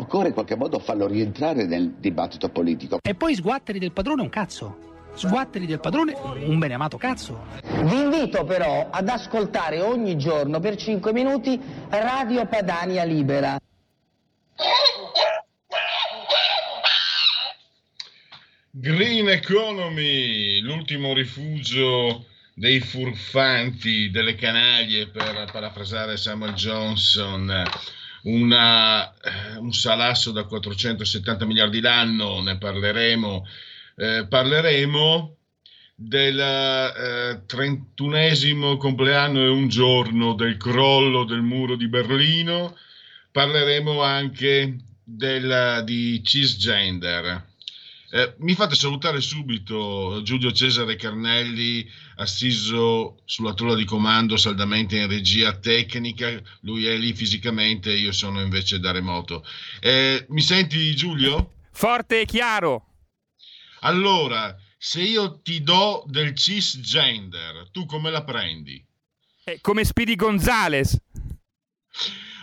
occorre in qualche modo farlo rientrare nel dibattito politico. E poi sguatteri del padrone un cazzo. Sguatteri del padrone un beneamato cazzo. Vi invito però ad ascoltare ogni giorno per 5 minuti Radio Padania Libera. Green Economy, l'ultimo rifugio dei furfanti, delle canaglie, per parafrasare Samuel Johnson una, eh, un salasso da 470 miliardi l'anno, ne parleremo. Eh, parleremo del eh, compleanno e un giorno del crollo del muro di Berlino, parleremo anche del, di cisgender. Eh, mi fate salutare subito Giulio Cesare Carnelli, assiso sulla tolla di comando saldamente in regia tecnica, lui è lì fisicamente, io sono invece da remoto. Eh, mi senti Giulio? Forte e chiaro. Allora, se io ti do del cisgender, tu come la prendi? Eh, come Speedy Gonzales.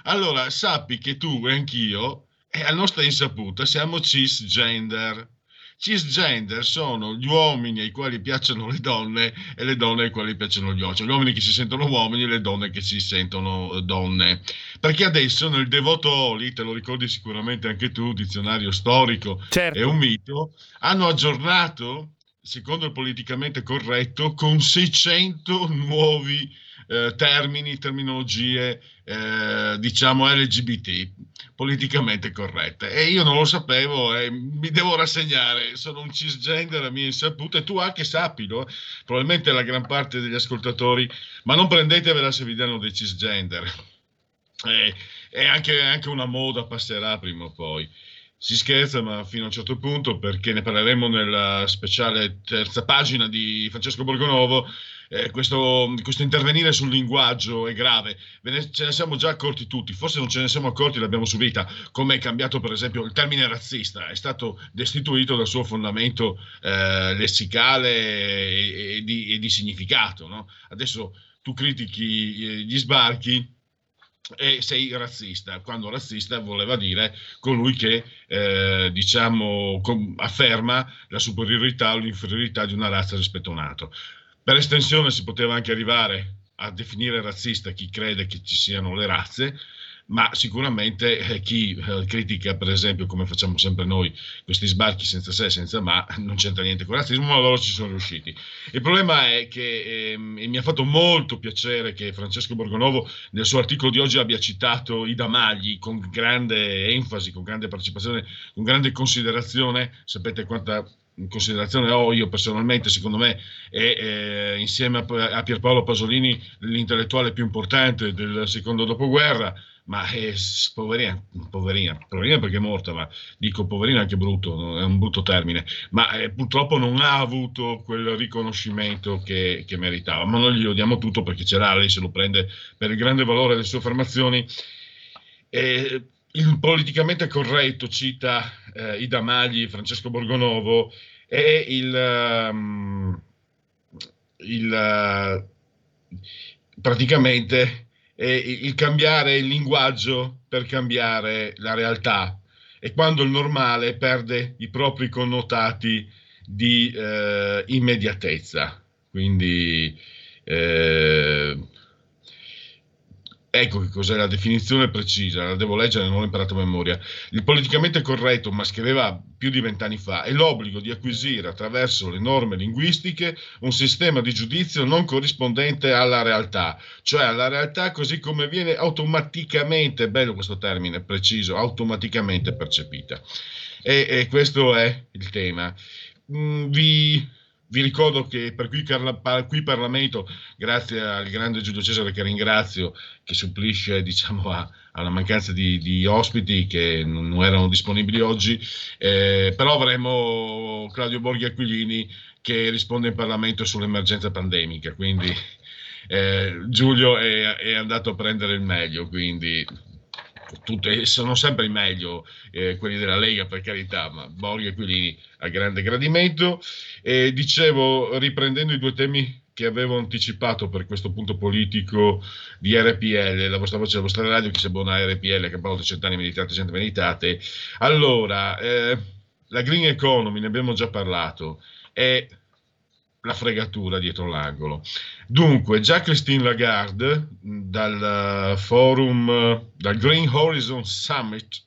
Allora, sappi che tu e anch'io, e a nostra insaputa, siamo cisgender cisgender sono gli uomini ai quali piacciono le donne e le donne ai quali piacciono gli uomini, cioè gli uomini che si sentono uomini e le donne che si sentono eh, donne. Perché adesso nel Devoto Oli, te lo ricordi sicuramente anche tu, dizionario storico certo. e un mito, hanno aggiornato, secondo il politicamente corretto, con 600 nuovi eh, termini, terminologie, eh, diciamo LGBT, politicamente corrette. E io non lo sapevo e mi devo rassegnare, sono un cisgender a mia insaputa e tu anche sappilo, probabilmente la gran parte degli ascoltatori, ma non prendetevela se vi danno dei cisgender. E anche, anche una moda passerà prima o poi. Si scherza, ma fino a un certo punto, perché ne parleremo nella speciale terza pagina di Francesco Borgonovo eh, questo, questo, intervenire sul linguaggio è grave, ne, ce ne siamo già accorti tutti, forse non ce ne siamo accorti, l'abbiamo subita, come è cambiato per esempio il termine razzista, è stato destituito dal suo fondamento eh, lessicale e, e, di, e di, significato. No? Adesso tu critichi eh, gli sbarchi e sei razzista, quando razzista voleva dire colui che eh, diciamo com- afferma la superiorità o l'inferiorità di una razza rispetto a un altro. Per estensione si poteva anche arrivare a definire razzista chi crede che ci siano le razze, ma sicuramente eh, chi eh, critica, per esempio, come facciamo sempre noi, questi sbarchi senza se senza ma, non c'entra niente con il razzismo, ma loro ci sono riusciti. Il problema è che ehm, mi ha fatto molto piacere che Francesco Borgonovo nel suo articolo di oggi abbia citato Ida Magli con grande enfasi, con grande partecipazione, con grande considerazione. Sapete quanta in considerazione ho io personalmente, secondo me, è eh, insieme a, a Pierpaolo Pasolini l'intellettuale più importante del secondo dopoguerra, ma è poverina, poverina, poverina perché è morta, ma dico poverina anche brutto, è un brutto termine, ma eh, purtroppo non ha avuto quel riconoscimento che, che, meritava, ma noi gli odiamo tutto perché ce l'ha, lei se lo prende per il grande valore delle sue affermazioni. E, il politicamente corretto cita eh, Ida Magli, Francesco Borgonovo e il, um, il uh, praticamente è il cambiare il linguaggio per cambiare la realtà e quando il normale perde i propri connotati di eh, immediatezza. Quindi eh, Ecco che cos'è la definizione precisa, la devo leggere, non l'ho imparato a memoria. Il politicamente corretto, ma scriveva più di vent'anni fa, è l'obbligo di acquisire attraverso le norme linguistiche un sistema di giudizio non corrispondente alla realtà, cioè alla realtà così come viene automaticamente, bello questo termine preciso, automaticamente percepita. E, e questo è il tema. Mm, vi vi ricordo che per qui, qui Parlamento, grazie al grande Giulio Cesare che ringrazio, che supplisce diciamo, a, alla mancanza di, di, ospiti che non erano disponibili oggi, eh, però avremo Claudio Borghi Aquilini che risponde in Parlamento sull'emergenza pandemica, quindi eh, Giulio è, è, andato a prendere il meglio, quindi tutte, sono sempre in meglio eh, quelli della Lega per carità, ma Borghi Aquilini a grande gradimento. E dicevo, riprendendo i due temi che avevo anticipato per questo punto politico di RPL, la vostra voce, la vostra radio, che sia buona RPL, che parla di cent'anni meditate, cento meditate. Allora, eh, la green economy, ne abbiamo già parlato, è la fregatura dietro l'angolo. Dunque, già Christine Lagarde dal forum, dal Green Horizon Summit,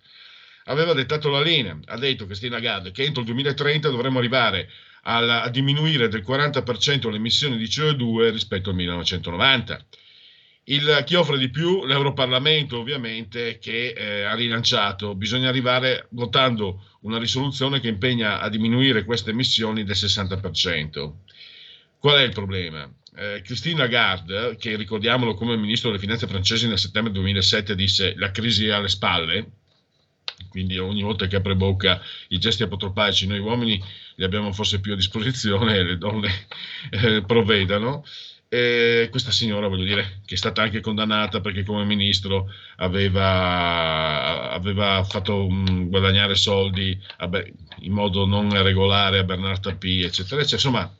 aveva dettato la linea, ha detto Christine Lagarde che entro il 2030 dovremmo arrivare a, a diminuire del 40% le emissioni di CO2 rispetto al 1990. Il, chi offre di più? L'Europarlamento ovviamente che eh, ha rilanciato, bisogna arrivare votando una risoluzione che impegna a diminuire queste emissioni del 60%. Qual è il problema? Eh, Christine Lagarde, che ricordiamolo come ministro delle finanze francesi nel settembre 2007 disse la crisi è alle spalle, quindi ogni volta che apre bocca i gesti apotropaici noi uomini li abbiamo forse più a disposizione e le donne eh, provvedano. E questa signora, voglio dire, che è stata anche condannata perché come ministro aveva, aveva fatto um, guadagnare soldi vabbè, in modo non regolare a Bernard Tapie, eccetera, eccetera. Insomma,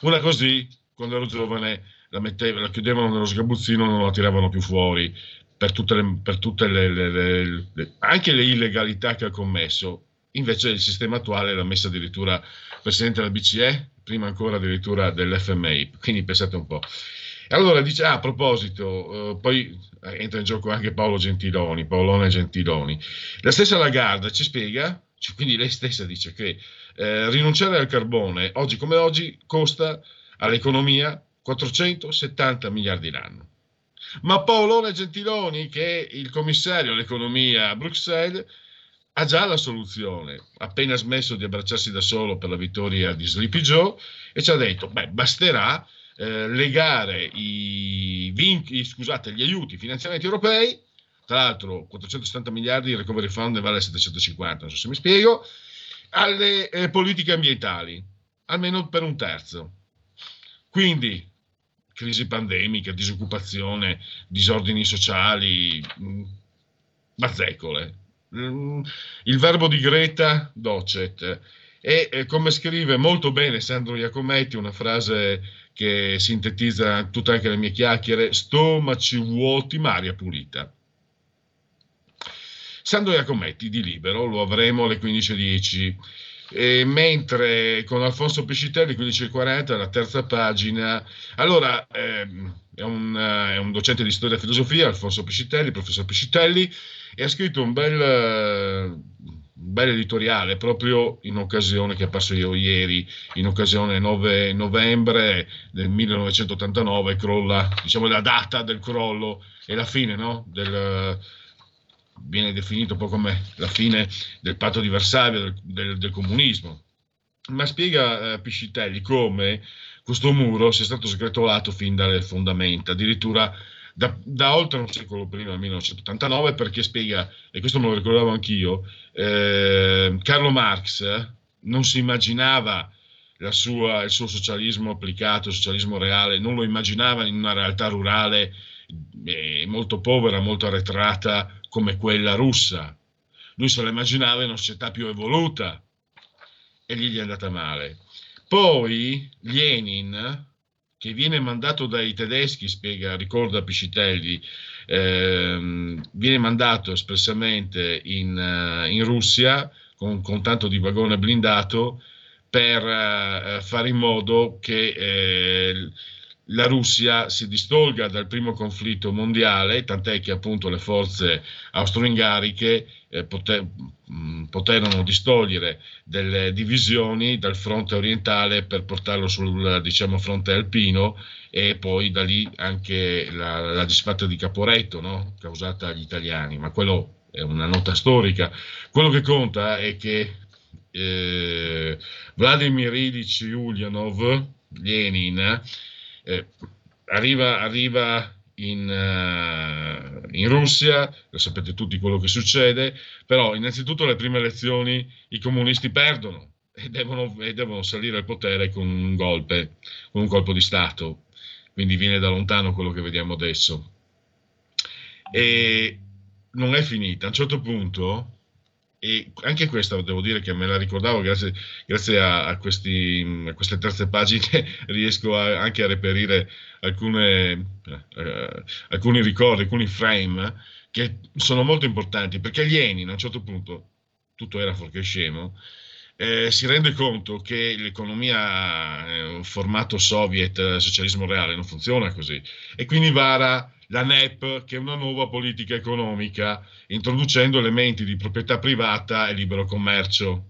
una così, quando ero giovane, la, metteva, la chiudevano nello sgabuzzino e non la tiravano più fuori per tutte, le, per tutte le, le, le, anche le illegalità che ha commesso. Invece il sistema attuale l'ha messa addirittura presidente della BCE, prima ancora addirittura dell'FMI. Quindi pensate un po'. Allora dice, ah, a proposito, eh, poi entra in gioco anche Paolo Gentiloni, Paolone Gentiloni. La stessa Lagarde ci spiega, quindi lei stessa dice che eh, rinunciare al carbone oggi come oggi costa all'economia 470 miliardi l'anno. Ma Paolone Gentiloni, che è il commissario all'economia a Bruxelles, ha già la soluzione, ha appena smesso di abbracciarsi da solo per la vittoria di Sleepy Joe e ci ha detto, beh, basterà eh, legare i, vinci, scusate, gli aiuti, i finanziamenti europei, tra l'altro 470 miliardi, il recovery fund ne vale 750, non so se mi spiego, alle eh, politiche ambientali, almeno per un terzo. Quindi, crisi pandemica, disoccupazione, disordini sociali, mh, bazzecole. Mm, il verbo di Greta, docet. E eh, come scrive molto bene Sandro Iacometti, una frase che sintetizza tutte anche le mie chiacchiere, stomaci vuoti, ma aria pulita. Sandro Iacometti di Libero, lo avremo alle 15.10. E mentre con Alfonso Pescitelli 15.40 la terza pagina allora ehm, è, un, è, un, docente di storia e filosofia Alfonso Pescitelli, professor Pescitelli e ha scritto un bel, un bel editoriale proprio in occasione che è apparso io ieri in occasione 9 novembre del 1989 crolla diciamo la data del crollo e la fine no? del viene definito un po' come la fine del patto di Varsavia, del, del, del comunismo. Ma spiega eh, Piscitelli come questo muro sia stato sgretolato fin dalle fondamenta, addirittura da, da, oltre un secolo prima, nel 1989, perché spiega, e questo me lo ricordavo anch'io, eh, Carlo Marx non si immaginava sua, il suo socialismo applicato, il socialismo reale, non lo immaginava in una realtà rurale eh, molto povera, molto arretrata come quella russa. Lui se la immaginava in una società più evoluta e gli è andata male. Poi Lenin, che viene mandato dai tedeschi, spiega, ricorda Piscitelli, ehm, viene mandato espressamente in, uh, in Russia con, con, tanto di vagone blindato per uh, fare in modo che eh, la Russia si distolga dal primo conflitto mondiale, tant'è che appunto le forze austro-ungariche eh, poter, mh, poterono distogliere delle divisioni dal fronte orientale per portarlo sul diciamo, fronte alpino e poi da lì anche la, la disfatta di Caporetto no? causata agli italiani, ma quello è una nota storica. Quello che conta è che eh, Vladimir Ilyich Ulyanov, Lenin, eh, arriva, arriva in, uh, in, Russia, lo sapete tutti quello che succede, però innanzitutto le prime elezioni i comunisti perdono e devono, e devono salire al potere con un golpe, con un colpo di Stato, quindi viene da lontano quello che vediamo adesso. E non è finita, a un certo punto e anche questa devo dire che me la ricordavo grazie, grazie a, a, questi, a, queste terze pagine riesco a, anche a reperire alcune, eh, alcuni ricordi, alcuni frame che sono molto importanti perché Lenin a un certo punto tutto era fuorché scemo eh, si rende conto che l'economia eh, formato soviet socialismo reale non funziona così. E quindi vara la NEP, che è una nuova politica economica, introducendo elementi di proprietà privata e libero commercio.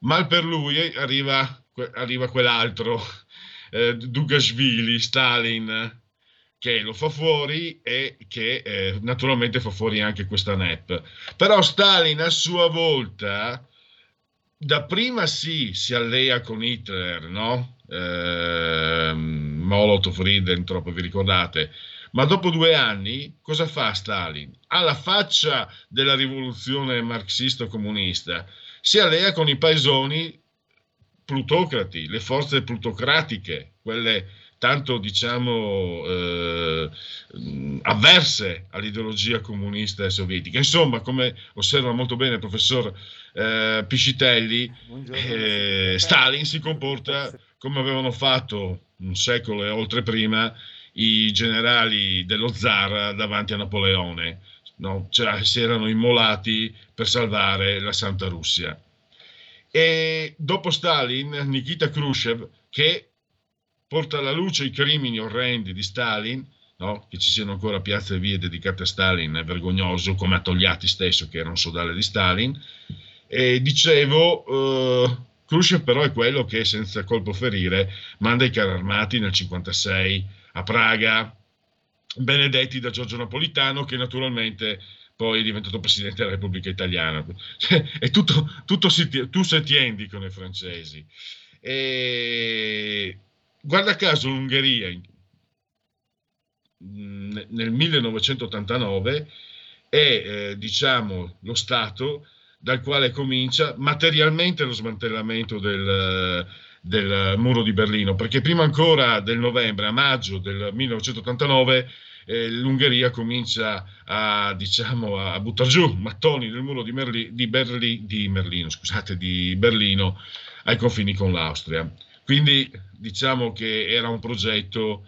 Mal per lui arriva, arriva quell'altro, eh, Dugashvili, Stalin, che lo fa fuori e che eh, naturalmente fa fuori anche questa NEP. Però Stalin a sua volta, dapprima sì, si allea con Hitler, no? Eh, Molotov-Ribbentrop, vi ricordate? Ma dopo due anni cosa fa Stalin? Alla faccia della rivoluzione marxista-comunista, si allea con i paesoni plutocrati, le forze plutocratiche, quelle tanto diciamo eh, avverse all'ideologia comunista e sovietica. Insomma, come osserva molto bene il professor eh, Piscitelli, eh, Stalin si comporta come avevano fatto un secolo e oltre prima i generali dello zar davanti a Napoleone, no? cioè, si erano immolati per salvare la Santa Russia. E dopo Stalin, Nikita Khrushchev, che porta alla luce i crimini orrendi di Stalin, no? che ci siano ancora piazze e vie dedicate a Stalin è vergognoso, come a Togliatti stesso, che era un sodale di Stalin. E dicevo, eh, Khrushchev però è quello che senza colpo ferire manda i carri armati nel 1956 a Praga, benedetti da Giorgio Napolitano, che naturalmente poi è diventato presidente della Repubblica Italiana. e tutto, tutto si, tu se tiendi con i francesi. E, guarda caso l'Ungheria nel 1989 è eh, diciamo lo Stato dal quale comincia materialmente lo smantellamento del, del muro di Berlino, perché prima ancora del novembre, a maggio del 1989, eh, l'Ungheria comincia a, diciamo, a buttare giù mattoni del muro di, Merli, di, Berli, di, Merlino, scusate, di Berlino ai confini con l'Austria. Quindi diciamo che era un progetto,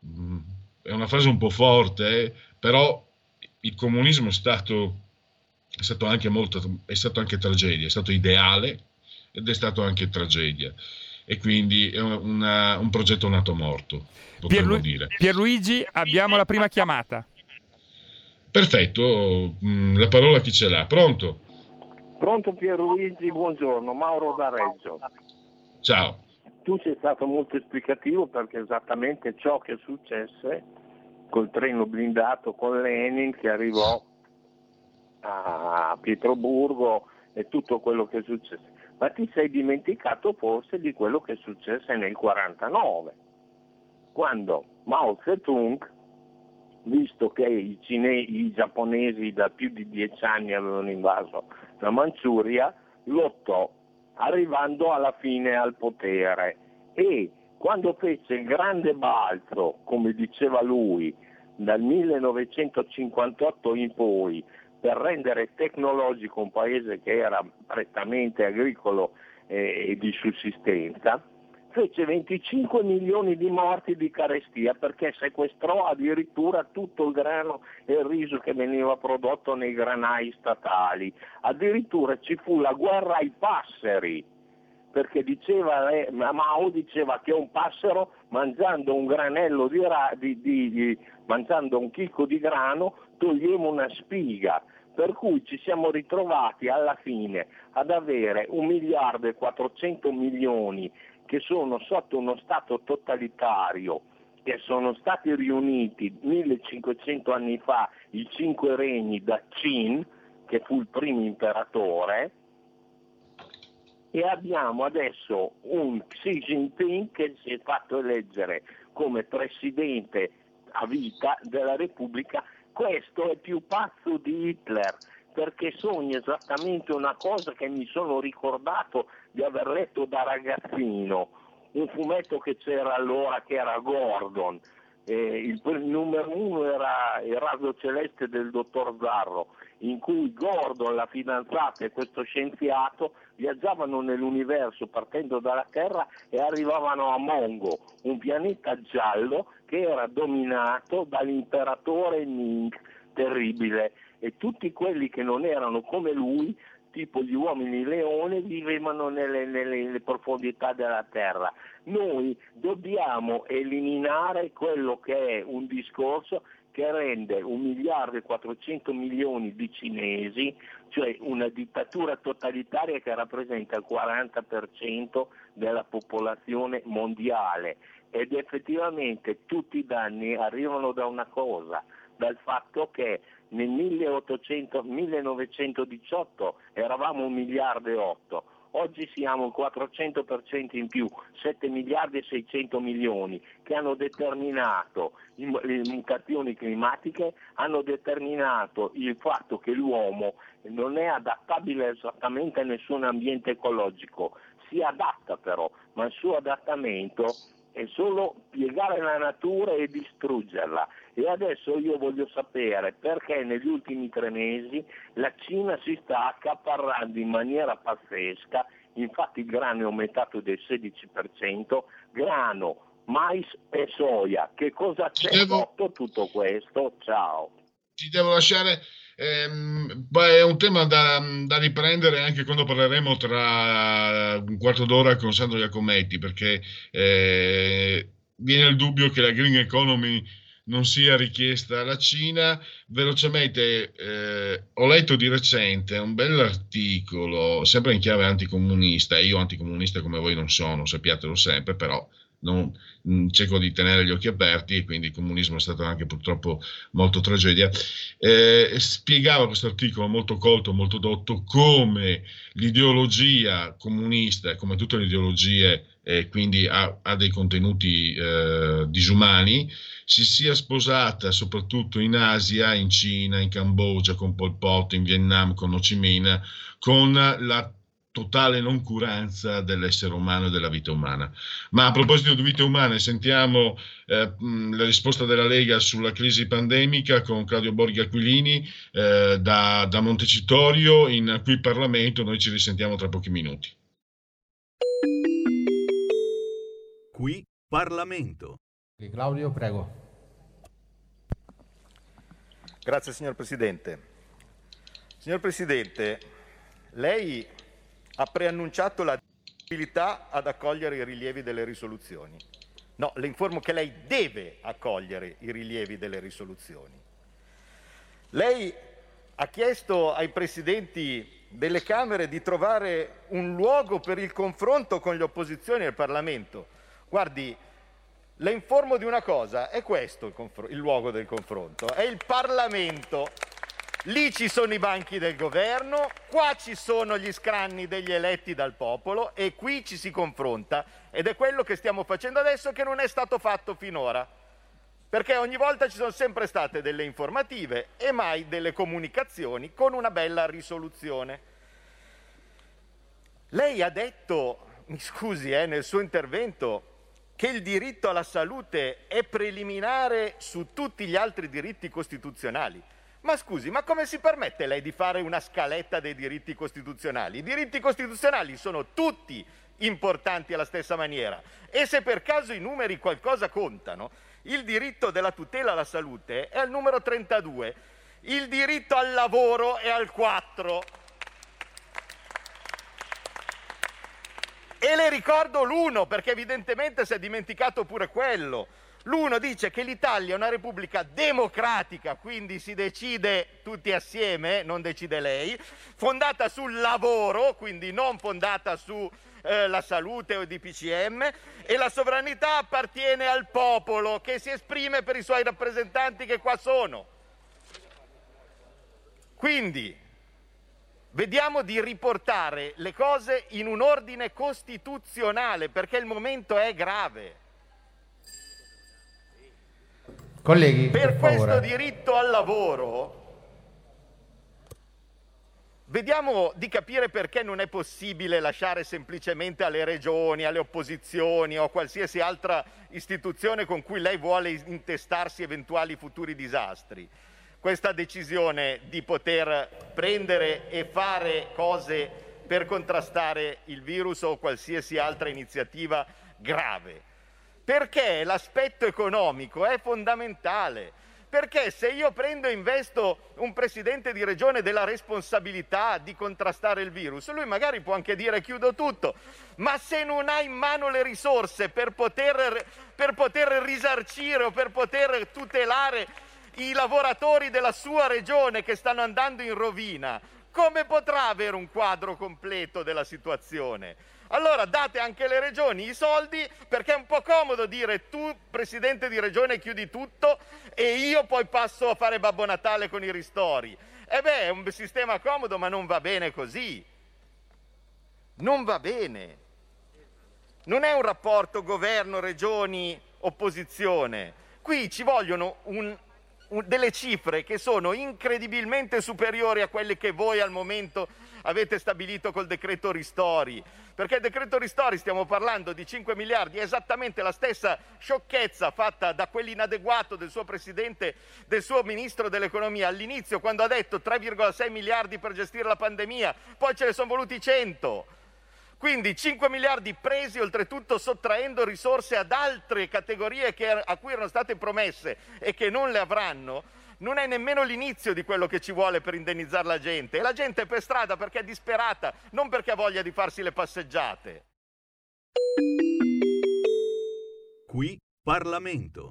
mh, mm, è una frase un po' forte, eh, però il comunismo è stato, è stato anche molto, è stato anche tragedia, è stato ideale ed è stato anche tragedia e quindi è una, un progetto nato morto, potremmo Pierlu- dire. Pierluigi, abbiamo la prima chiamata. Perfetto, mm, la parola chi ce l'ha? Pronto? Pronto Pierluigi, buongiorno, Mauro da Reggio. Ciao. Tu sei stato molto esplicativo perché esattamente ciò che successe col treno blindato con Lenin che arrivò a Pietroburgo e tutto quello che successe ma ti sei dimenticato forse di quello che successe nel 49, quando Mao Zedong, visto che i, cinesi, i giapponesi da più di dieci anni avevano invaso la Manciuria, lottò arrivando alla fine al potere. E quando fece il grande balzo, come diceva lui, dal 1958 in poi, per rendere tecnologico un paese che era prettamente agricolo eh, e di sussistenza, fece 25 milioni di morti di carestia perché sequestrò addirittura tutto il grano e il riso che veniva prodotto nei granai statali. Addirittura ci fu la guerra ai passeri perché diceva, eh, Mao diceva che un passero mangiando un granello di, di, di, di mangiando un chicco di grano togliamo una spiga. Per cui ci siamo ritrovati alla fine ad avere un miliardo e 400 milioni che sono sotto uno Stato totalitario che sono stati riuniti 1500 anni fa i cinque regni da Qin, che fu il primo imperatore, e abbiamo adesso un Xi Jinping che si è fatto eleggere come presidente a vita della Repubblica. Questo è più pazzo di Hitler perché sogna esattamente una cosa che mi sono ricordato di aver letto da ragazzino un fumetto che c'era allora che era Gordon, eh, il, il, numero uno era il raso celeste del dottor Zarro, in cui Gordon, la fidanzata e questo scienziato viaggiavano nell'universo partendo dalla Terra e arrivavano a Mongo, un pianeta giallo che era dominato dall'imperatore Ming, terribile, e tutti quelli che non erano come lui tipo gli uomini leone vivevano nelle, nelle, nelle profondità della terra. Noi dobbiamo eliminare quello che è un discorso che rende un miliardo e 400 milioni di cinesi, cioè una dittatura totalitaria che rappresenta il 40% della popolazione mondiale. Ed effettivamente tutti i danni arrivano da una cosa, dal fatto che nel 1800, 1918 eravamo un miliardo e 8, oggi siamo il 400% in più, 7 miliardi e 600 milioni, che hanno determinato le mutazioni climatiche, hanno determinato il fatto che l'uomo non è adattabile esattamente a nessun ambiente ecologico, si adatta però, ma il suo adattamento è solo piegare la natura e distruggerla. E adesso io voglio sapere perché negli ultimi tre mesi la Cina si sta accaparrando in maniera pazzesca, infatti il grano è aumentato del 16%, grano, mais e soia. Che cosa c'è devo... sotto tutto questo? Ciao. Ti devo lasciare Ehm, è un tema da, da, riprendere anche quando parleremo tra un quarto d'ora con Sandro Iacometti, perché eh, viene il dubbio che la green economy non sia richiesta alla Cina. Velocemente, eh, ho letto di recente un bell'articolo, sempre in chiave anticomunista, io anticomunista come voi non sono, sappiatelo sempre, però non, mm, cerco di tenere gli occhi aperti e quindi il comunismo è stato anche purtroppo molto tragedia. Eh, spiegava questo articolo molto colto, molto dotto, come l'ideologia comunista, come tutte le ideologie, eh, quindi ha, ha, dei contenuti eh, disumani, si sia sposata soprattutto in Asia, in Cina, in Cambogia con Pol Pot, in Vietnam con Ho Chi Minh, con la totale noncuranza dell'essere umano e della vita umana. Ma a proposito di vite umane, sentiamo eh, la risposta della Lega sulla crisi pandemica con Claudio Borghi Aquilini eh, da, da Montecitorio in qui Parlamento. Noi ci risentiamo tra pochi minuti. Qui Parlamento. Claudio, prego. Grazie signor Presidente. Signor Presidente, lei ha preannunciato la disponibilità ad accogliere i rilievi delle risoluzioni. No, le informo che lei deve accogliere i rilievi delle risoluzioni. Lei ha chiesto ai presidenti delle Camere di trovare un luogo per il confronto con le opposizioni al Parlamento. Guardi, le informo di una cosa, è questo il, confr- il luogo del confronto, è il Parlamento. Lì ci sono i banchi del governo, qua ci sono gli scranni degli eletti dal popolo e qui ci si confronta ed è quello che stiamo facendo adesso che non è stato fatto finora. Perché ogni volta ci sono sempre state delle informative e mai delle comunicazioni con una bella risoluzione. Lei ha detto, mi scusi, eh, nel suo intervento, che il diritto alla salute è preliminare su tutti gli altri diritti costituzionali. Ma scusi, ma come si permette lei di fare una scaletta dei diritti costituzionali? I diritti costituzionali sono tutti importanti alla stessa maniera e se per caso i numeri qualcosa contano, il diritto della tutela alla salute è al numero 32, il diritto al lavoro è al 4. E le ricordo l'uno, perché evidentemente si è dimenticato pure quello. L'uno dice che l'Italia è una repubblica democratica, quindi si decide tutti assieme, non decide lei, fondata sul lavoro, quindi non fondata sulla eh, salute o i DPCM, e la sovranità appartiene al popolo che si esprime per i suoi rappresentanti che qua sono. Quindi vediamo di riportare le cose in un ordine costituzionale perché il momento è grave. Colleghi, per, per questo diritto al lavoro vediamo di capire perché non è possibile lasciare semplicemente alle regioni, alle opposizioni o a qualsiasi altra istituzione con cui lei vuole intestarsi eventuali futuri disastri. Questa decisione di poter prendere e fare cose per contrastare il virus o qualsiasi altra iniziativa grave perché l'aspetto economico è fondamentale. Perché se io prendo e investo un presidente di regione della responsabilità di contrastare il virus, lui magari può anche dire chiudo tutto, ma se non ha in mano le risorse per poter, per poter risarcire o per poter tutelare i lavoratori della sua regione che stanno andando in rovina, come potrà avere un quadro completo della situazione? Allora date anche alle regioni i soldi perché è un po' comodo dire tu presidente di regione chiudi tutto e io poi passo a fare Babbo Natale con i ristori. E beh, è un sistema comodo ma non va bene così. Non va bene. Non è un rapporto governo, regioni, opposizione. Qui ci vogliono un, un, delle cifre che sono incredibilmente superiori a quelle che voi al momento avete stabilito col decreto ristori. Perché il decreto ristori stiamo parlando di 5 miliardi, è esattamente la stessa sciocchezza fatta da quell'inadeguato del suo presidente, del suo ministro dell'economia all'inizio quando ha detto 3,6 miliardi per gestire la pandemia, poi ce ne sono voluti 100. Quindi 5 miliardi presi oltretutto sottraendo risorse ad altre categorie che, a cui erano state promesse e che non le avranno, non è nemmeno l'inizio di quello che ci vuole per indennizzare la gente. E la gente è per strada perché è disperata, non perché ha voglia di farsi le passeggiate. Qui Parlamento.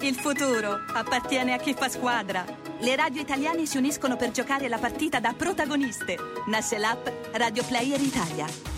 Il futuro appartiene a chi fa squadra. Le radio italiane si uniscono per giocare la partita da protagoniste. Nasce l'app Radio Player Italia.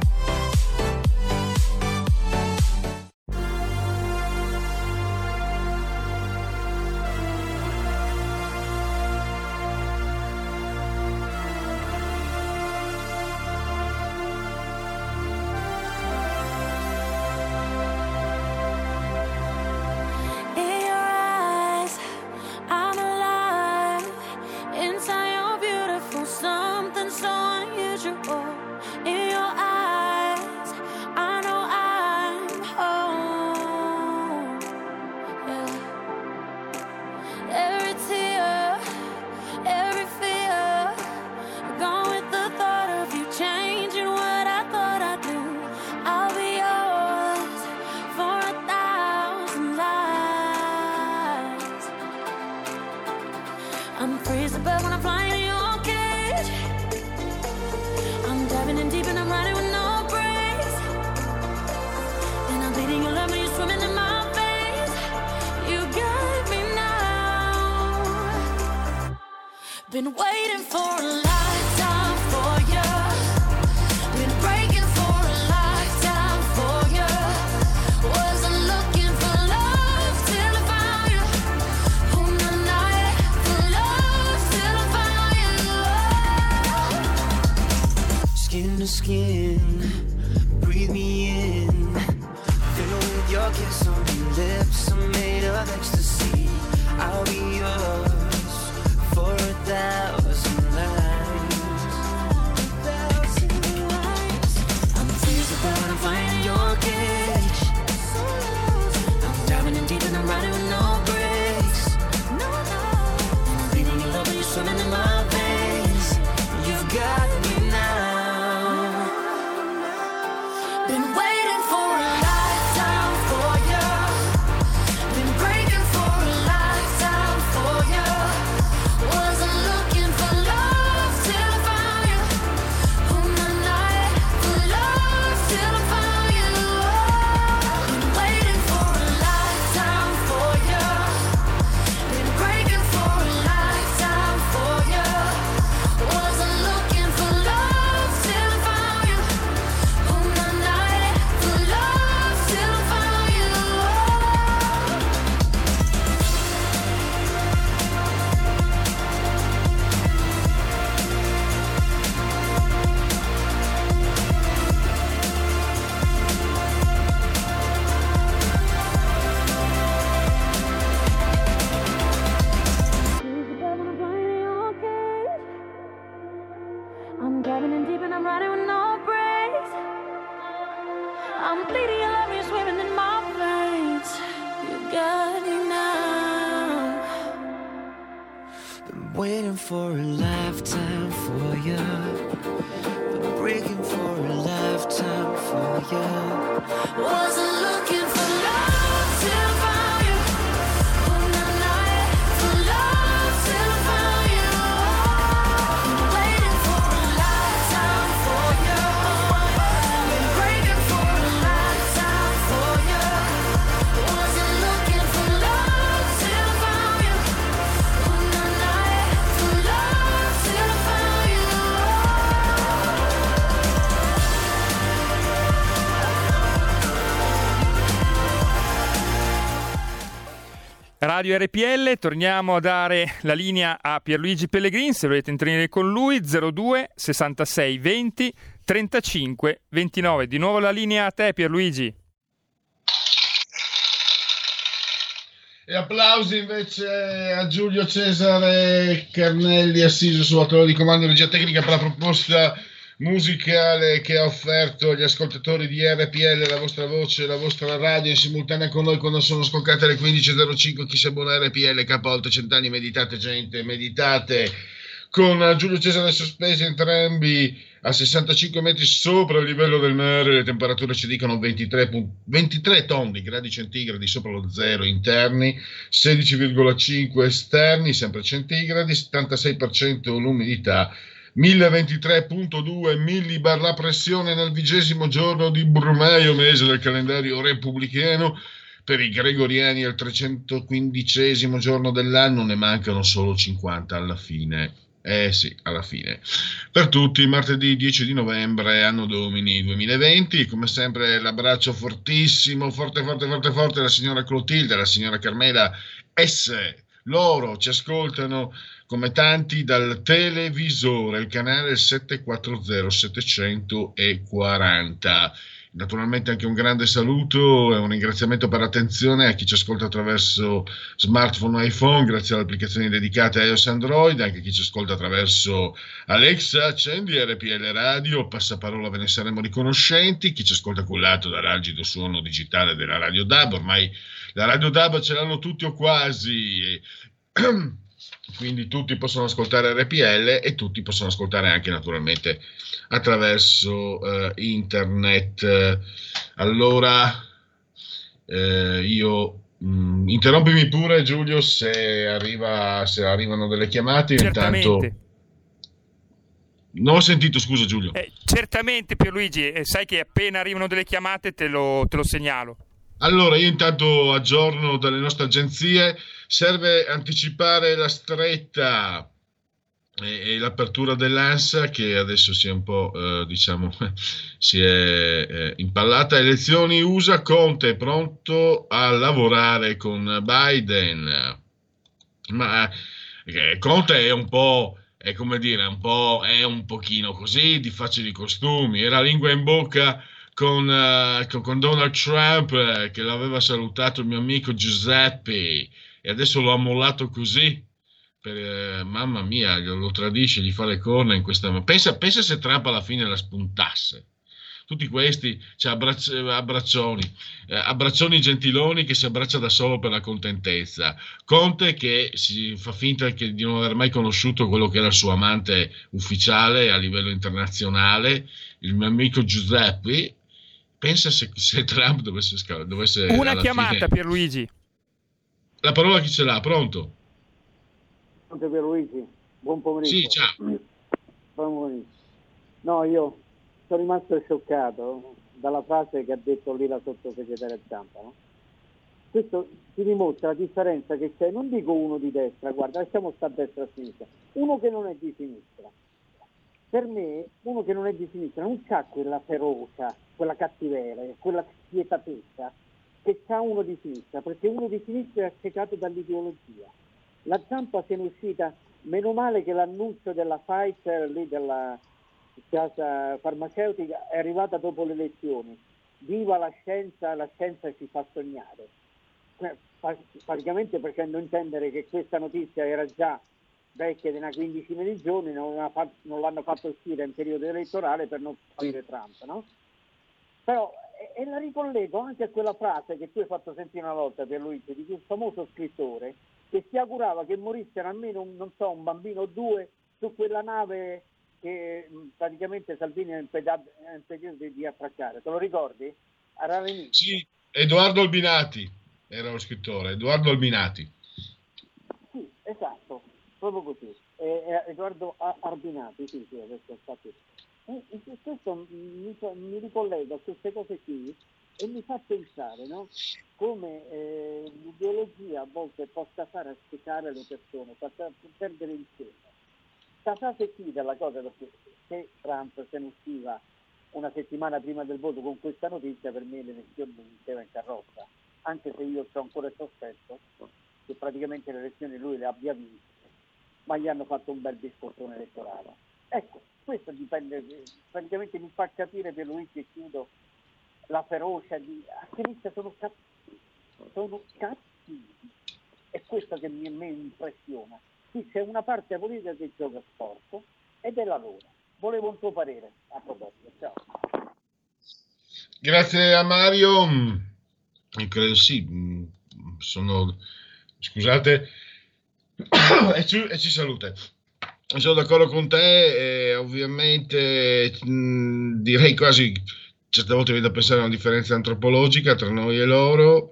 Radio RPL, torniamo a dare la linea a Pierluigi Pellegrin, se volete intervenire con lui, 02 66 20 35 29. Di nuovo la linea a te Pierluigi. E applausi invece a Giulio Cesare Carnelli, assiso sulla torre di comando di regia tecnica per la proposta musicale che ha offerto agli ascoltatori di RPL, la vostra voce, la vostra radio in simultanea con noi quando sono scoccate le 15.05. Chi si abbona RPL, capovolto cent'anni, meditate gente, meditate con Giulio Cesare sospesi entrambi a 65 metri sopra il livello del mare, le temperature ci dicono 23, pun- 23 tondi, gradi centigradi sopra lo zero interni, 16,5 esterni, sempre centigradi, 76% l'umidità, 1023.2 millibar la pressione nel vigesimo giorno di Brumaio, mese del calendario repubblicano. Per i gregoriani il 315 giorno dell'anno, ne mancano solo 50 alla fine. Eh sì, alla fine. Per tutti, martedì 10 di novembre, anno domini 2020, come sempre l'abbraccio fortissimo, forte, forte, forte, forte alla signora Clotilde, alla signora Carmela S. Loro ci ascoltano come tanti dal televisore, il canale 740 740. Naturalmente anche un grande saluto e un ringraziamento per l'attenzione a chi ci ascolta attraverso smartphone iPhone, grazie alle applicazioni dedicate a iOS Android, anche chi ci ascolta attraverso Alexa, accendi RPL Radio, passaparola ve ne saremo riconoscenti, chi ci ascolta cullato dall'algido suono digitale della Radio DAB, ormai la Radio DAB ce l'hanno tutti o quasi. E quindi tutti possono ascoltare RPL e tutti possono ascoltare anche naturalmente attraverso eh, internet. Allora eh, io mh, interrompimi pure Giulio se, arriva, se arrivano delle chiamate. Intanto non ho sentito, scusa Giulio. Eh, certamente Pierluigi, eh, sai che appena arrivano delle chiamate te lo, te lo segnalo. Allora, io intanto aggiorno dalle nostre agenzie, serve anticipare la stretta e, e l'apertura dell'ANSA che adesso si è un po', eh, diciamo, si è eh, impallata. Elezioni USA, Conte è pronto a lavorare con Biden, ma eh, Conte è un po'... È come dire, un po', è un pochino così, di facili costumi, era lingua in bocca con, con, con, Donald Trump eh, che l'aveva salutato il mio amico Giuseppe e adesso lo ha mollato così. Per, eh, mamma mia, lo tradisce, gli fa le corna in questa... Pensa, pensa se Trump alla fine la spuntasse tutti questi, cioè abbracci, abbraccioni, eh, abbraccioni gentiloni che si abbraccia da solo per la contentezza, Conte che si fa finta che, di non aver mai conosciuto quello che era il suo amante ufficiale a livello internazionale, il mio amico Giuseppe, pensa se, se Trump dovesse, dovesse una chiamata fine... Pierluigi la parola chi ce l'ha, pronto? Pronto Pierluigi, buon pomeriggio sì, ciao buon pomeriggio no io sono rimasto scioccato dalla frase che ha detto lì la sottosegretaria Zampa. No? Questo ti dimostra la differenza che c'è, non dico uno di destra, guarda, lasciamo stare a destra e a sinistra, uno che non è di sinistra. Per me, uno che non è di sinistra non ha quella ferocia, quella cattiveria, quella spietatezza che ha uno di sinistra, perché uno di sinistra è accecato dall'ideologia. La Zampa se ne è uscita, meno male che l'annuncio della Pfizer, lì della, casa farmaceutica è arrivata dopo le elezioni. Viva la scienza, la scienza ci fa sognare. Praticamente facendo intendere che questa notizia era già vecchia di una quindicina di giorni, non, fatto, non l'hanno fatto uscire in periodo elettorale per non favorire Trump, no? Però, e, la ricollego anche a quella frase che tu hai fatto sentire una volta per Luigi, di quel famoso scrittore che si augurava che morissero almeno, un, non so, un bambino o due su quella nave che praticamente Salvini ha impedito, di, di attraccare. Te lo ricordi? Sì, Edoardo Albinati era lo scrittore, Edoardo Albinati. Sì, esatto, proprio così. Eh, Edoardo Arbinati, sì, sì, adesso e questo mi, mi ricollega a queste cose qui e mi fa pensare no? come eh, l'ideologia a volte possa fare aspettare le persone, possa perdere il questa frase qui della cosa, perché se Trump se ne usciva una settimana prima del voto con questa notizia, per me l'elezione iniziava in carrozza, anche se io ho ancora il sospetto che praticamente le elezioni lui le abbia vinte, ma gli hanno fatto un bel discorso elettorale. Ecco, questo dipende, praticamente mi fa capire per lui che chiudo la ferocia di a sinistra sono cattivi, sono cattivi. È questo che mi, mi impressiona qui c'è una parte politica che gioca sport ed è la loro. Volevo un tuo parere a proposito. Ciao. Grazie a Mario. Mm, credo sì, mm, sono scusate e ci, e ci salute. Sono d'accordo con te ovviamente mh, direi quasi certe volte da pensare a una differenza antropologica tra noi e loro.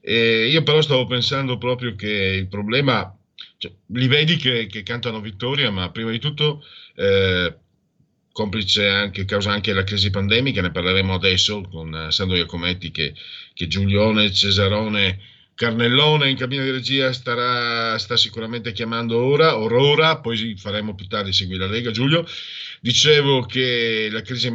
E io però stavo pensando proprio che il problema cioè, li vedi che, che, cantano vittoria, ma prima di tutto, eh, complice anche, causa anche la crisi pandemica, ne parleremo adesso con eh, Sandro Iacometti che, che Giulione, Cesarone, Carnellone in cabina di regia starà, sta sicuramente chiamando ora, Aurora, poi faremo più tardi seguire la Lega. Giulio, dicevo che la crisi,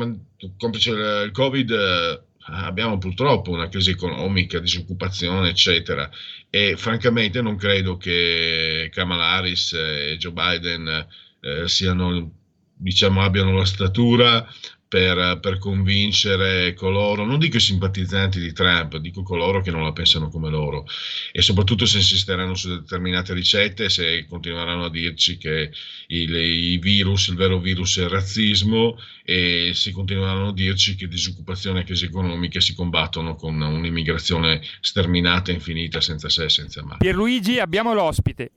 complice il Covid, eh, abbiamo purtroppo una crisi economica, disoccupazione, eccetera. E francamente non credo che Kamala Harris e Joe Biden eh, siano, diciamo, abbiano la statura per, per, convincere coloro, non dico i simpatizzanti di Trump, dico coloro che non la pensano come loro e soprattutto se insisteranno su determinate ricette, se continueranno a dirci che il, i virus, il vero virus è il razzismo e se continueranno a dirci che disoccupazione e crisi economiche si combattono con un'immigrazione sterminata e infinita senza sé e senza mai. Pierluigi, abbiamo l'ospite.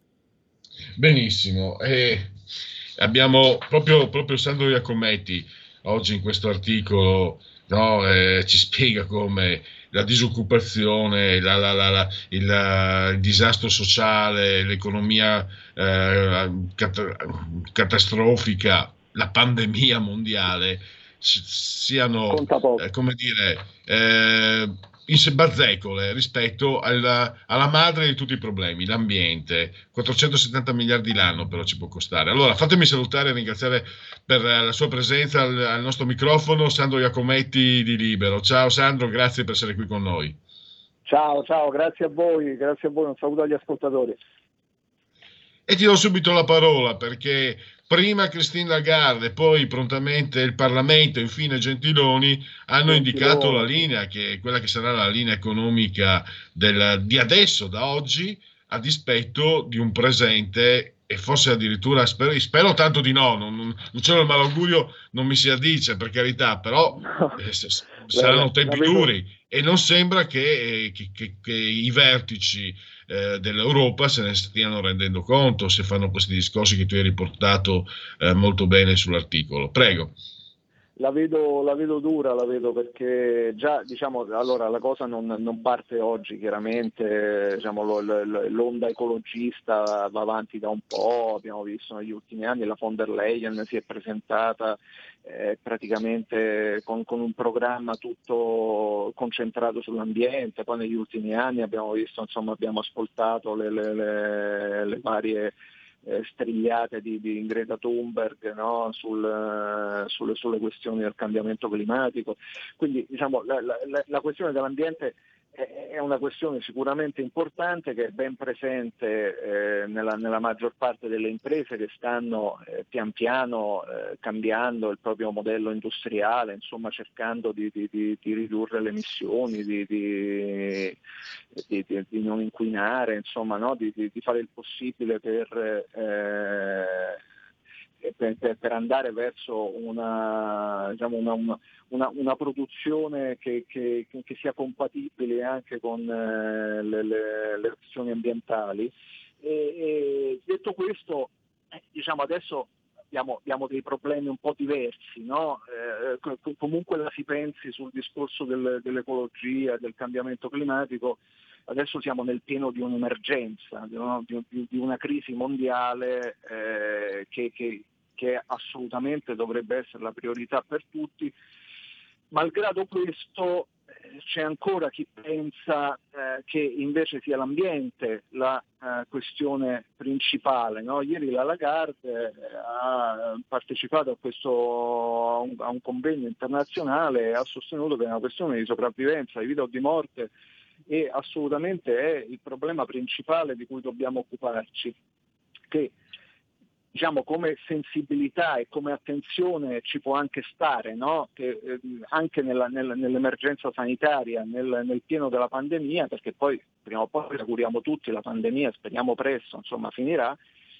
Benissimo, e abbiamo proprio, proprio Sandro Iacometti oggi in questo articolo no, eh, ci spiega come la disoccupazione, la, la, la, il, il, disastro sociale, l'economia eh, cat- catastrofica, la pandemia mondiale siano, eh, come dire, in bazzecole rispetto alla, alla, madre di tutti i problemi, l'ambiente. 470 miliardi l'anno però ci può costare. Allora fatemi salutare e ringraziare per la sua presenza al, al nostro microfono Sandro Iacometti di Libero. Ciao Sandro, grazie per essere qui con noi. Ciao, ciao, grazie a voi, grazie a voi, un saluto agli ascoltatori. E ti do subito la parola perché prima Christine Lagarde, poi prontamente il Parlamento, infine Gentiloni hanno Gentiloni. indicato la linea, che è quella che sarà la linea economica del- di adesso, da oggi, a dispetto di un presente e forse addirittura spero, spero tanto di no, non, non, non l'ho il malaugurio, non mi si addice per carità, però eh, s- s- saranno tempi duri e non sembra che, eh, che- che- che i vertici eh, dell'Europa se ne stiano rendendo conto se fanno questi discorsi che tu hai riportato eh, molto bene sull'articolo. Prego. La vedo, la vedo dura, la vedo perché già diciamo, allora, la cosa non, non parte oggi, chiaramente diciamo, lo- lo- l'onda ecologista va avanti da un po', abbiamo visto negli ultimi anni la von der Leyen si è presentata eh, praticamente con, con un programma tutto concentrato sull'ambiente, poi negli ultimi anni abbiamo visto, insomma, abbiamo ascoltato le, le- le- le varie eh, strigliate di, di Greta Thunberg no? Sul, eh, sulle, sulle questioni del cambiamento climatico. Quindi diciamo, la- la- la questione dell'ambiente è una questione sicuramente importante che è ben presente eh, nella, nella maggior parte delle imprese che stanno eh, pian piano eh, cambiando il proprio modello industriale, insomma cercando di, di- di- di ridurre le emissioni, di, non inquinare, insomma, no? di fare il possibile per, eh, per- per- per andare verso una, diciamo, una- una- una- una produzione che, che- che sia compatibile anche con eh, le, le- questioni ambientali. E, e detto questo, eh, diciamo adesso abbiamo, abbiamo dei problemi un po' diversi, no? Eh, co- comunque la si pensi sul discorso del- dell'ecologia, del cambiamento climatico, adesso siamo nel pieno di un'emergenza, di, di- di una crisi mondiale eh, che, che- che assolutamente dovrebbe essere la priorità per tutti. Malgrado questo eh, c'è ancora chi pensa eh, che invece sia l'ambiente la eh, questione principale. no? Ieri la Lagarde eh, ha partecipato a, questo, a, un, a un convegno internazionale e ha sostenuto che è una questione di sopravvivenza, di vita o di morte e assolutamente è il problema principale di cui dobbiamo occuparci. Che diciamo, come sensibilità e come attenzione ci può anche stare, no? che, eh, anche nella- nella- nell'emergenza sanitaria, nel, nel pieno della pandemia, perché poi prima o poi auguriamo tutti la pandemia, speriamo presto, insomma, finirà,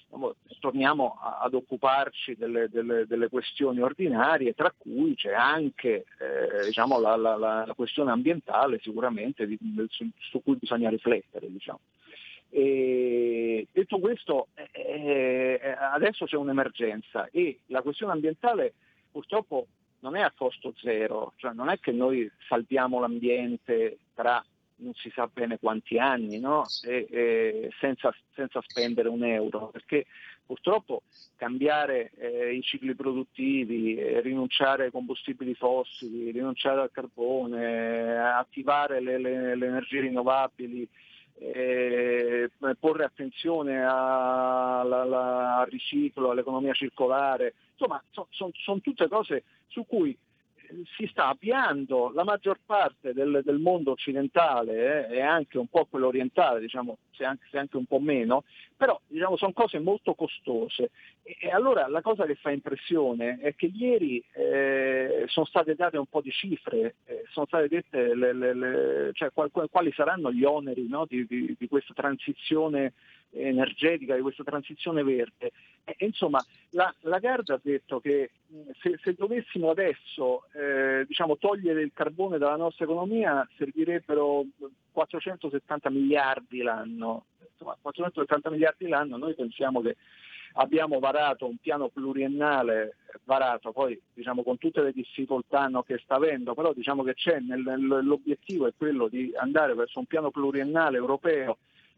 diciamo, torniamo a- ad occuparci delle, delle- delle questioni ordinarie, tra cui c'è anche eh, diciamo, la, la- la- questione ambientale sicuramente di- su, su cui bisogna riflettere. Diciamo. E detto questo, eh, eh, adesso c'è un'emergenza e la questione ambientale purtroppo non è a costo zero, cioè non è che noi salviamo l'ambiente tra non si sa bene quanti anni, no? E- e senza, senza spendere un euro, perché purtroppo cambiare eh, i cicli produttivi, eh, rinunciare ai combustibili fossili, rinunciare al carbone, eh, attivare le, le- le energie rinnovabili, eh, porre attenzione al riciclo, all'economia circolare, insomma sono tutte cose su cui si sta avviando la maggior parte del, del mondo occidentale eh, e anche un po' quello orientale, diciamo, se anche, se anche un po' meno, però diciamo, sono cose molto costose. E, e allora la cosa che fa impressione è che ieri eh, sono state date un po' di cifre, eh, sono state dette le, le- le- cioè, qual- qual- quali saranno gli oneri no, di, di- di questa transizione energetica, di questa transizione verde. E insomma, la Lagarde ha detto che se, se dovessimo adesso eh, diciamo, togliere il carbone dalla nostra economia servirebbero 470 miliardi l'anno. Insomma, 470 miliardi l'anno, noi pensiamo che abbiamo varato un piano pluriennale, varato poi diciamo, con tutte le difficoltà no, che sta avendo, però diciamo che c'è nel- nel- l'obiettivo è quello di andare verso un piano pluriennale europeo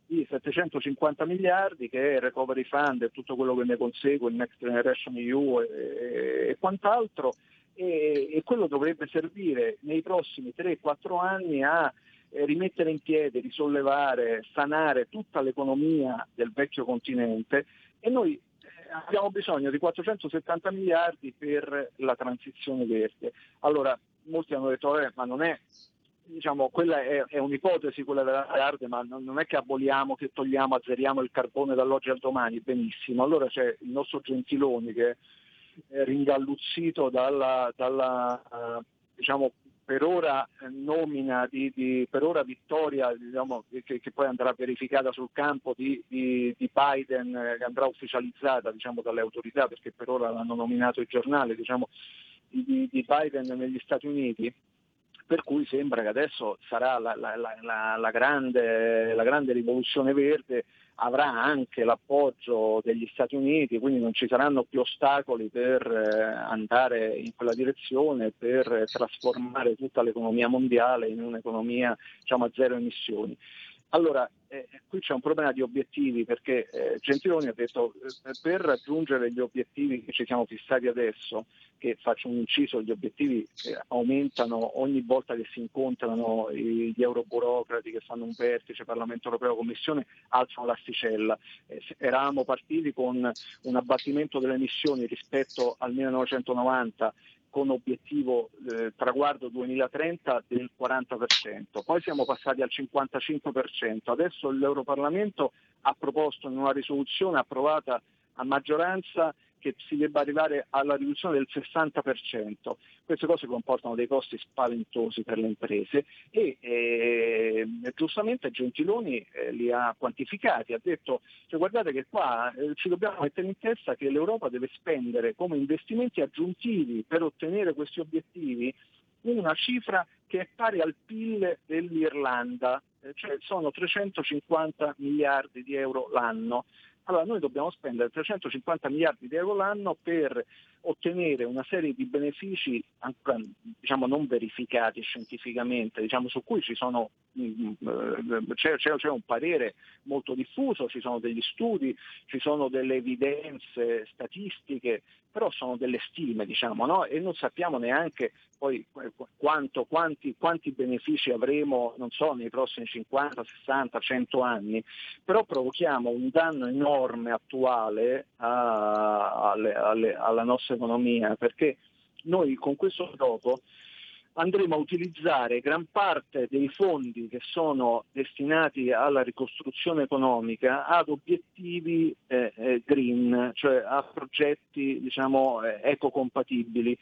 di 750 miliardi che è il Recovery Fund e tutto quello che ne consegue, il Next Generation EU e, e quant'altro, e, e quello dovrebbe servire nei prossimi 3-4 anni a eh, rimettere in piedi, risollevare, sanare tutta l'economia del vecchio continente e noi eh, abbiamo bisogno di 470 miliardi per la transizione verde. Allora, molti hanno detto, eh, ma non è diciamo, quella è, è, un'ipotesi, quella della Lagarde, ma non, non, è che aboliamo, che togliamo, azzeriamo il carbone dall'oggi al domani, benissimo. Allora c'è il nostro Gentiloni che è ringalluzzito dalla, dalla uh, diciamo, per ora nomina di, di, per ora vittoria diciamo, che, che, poi andrà verificata sul campo di, di, di Biden eh, che andrà ufficializzata diciamo, dalle autorità perché per ora l'hanno nominato i giornali diciamo, di, Biden negli Stati Uniti per cui sembra che adesso sarà la, la, la, la grande, grande rivoluzione verde avrà anche l'appoggio degli Stati Uniti, quindi non ci saranno più ostacoli per eh, andare in quella direzione, per trasformare tutta l'economia mondiale in un'economia diciamo, a zero emissioni. Allora, eh, qui c'è un problema di obiettivi perché eh, Gentiloni ha detto eh, per raggiungere gli obiettivi che ci siamo fissati adesso, che faccio un inciso, gli obiettivi aumentano ogni volta che si incontrano gli euroburocrati che fanno un vertice, Parlamento europeo, Commissione, alzano l'asticella. Eh, eravamo partiti con un abbattimento delle emissioni rispetto al 1990 con obiettivo eh, traguardo 2030 del 40%, poi siamo passati al 55%, adesso l'Europarlamento ha proposto in una risoluzione approvata a maggioranza che si debba arrivare alla riduzione del 60%. Queste cose comportano dei costi spaventosi per le imprese e eh, giustamente Gentiloni eh, li ha quantificati, ha detto cioè, guardate che qua eh, ci dobbiamo mettere in testa che l'Europa deve spendere come investimenti aggiuntivi per ottenere questi obiettivi una cifra che è pari al PIL dell'Irlanda, eh, cioè sono 350 miliardi di euro l'anno. Allora noi dobbiamo spendere 350 miliardi di euro l'anno per ottenere una serie di benefici ancora diciamo, non verificati scientificamente, diciamo, su cui sono, mm, mm, c'è, c'è, c'è, un parere molto diffuso, ci sono degli studi, ci sono delle evidenze statistiche, però sono delle stime diciamo, no? e non sappiamo neanche poi quanto, quanti, quanti benefici avremo so, nei prossimi 50, 60, 100 anni, però provochiamo un danno enorme attuale a, alle, alle, alla nostra nostra economia, perché noi con questo gioco andremo a utilizzare gran parte dei fondi che sono destinati alla ricostruzione economica ad obiettivi eh, eh, green, cioè a progetti diciamo, eh, ecocompatibili.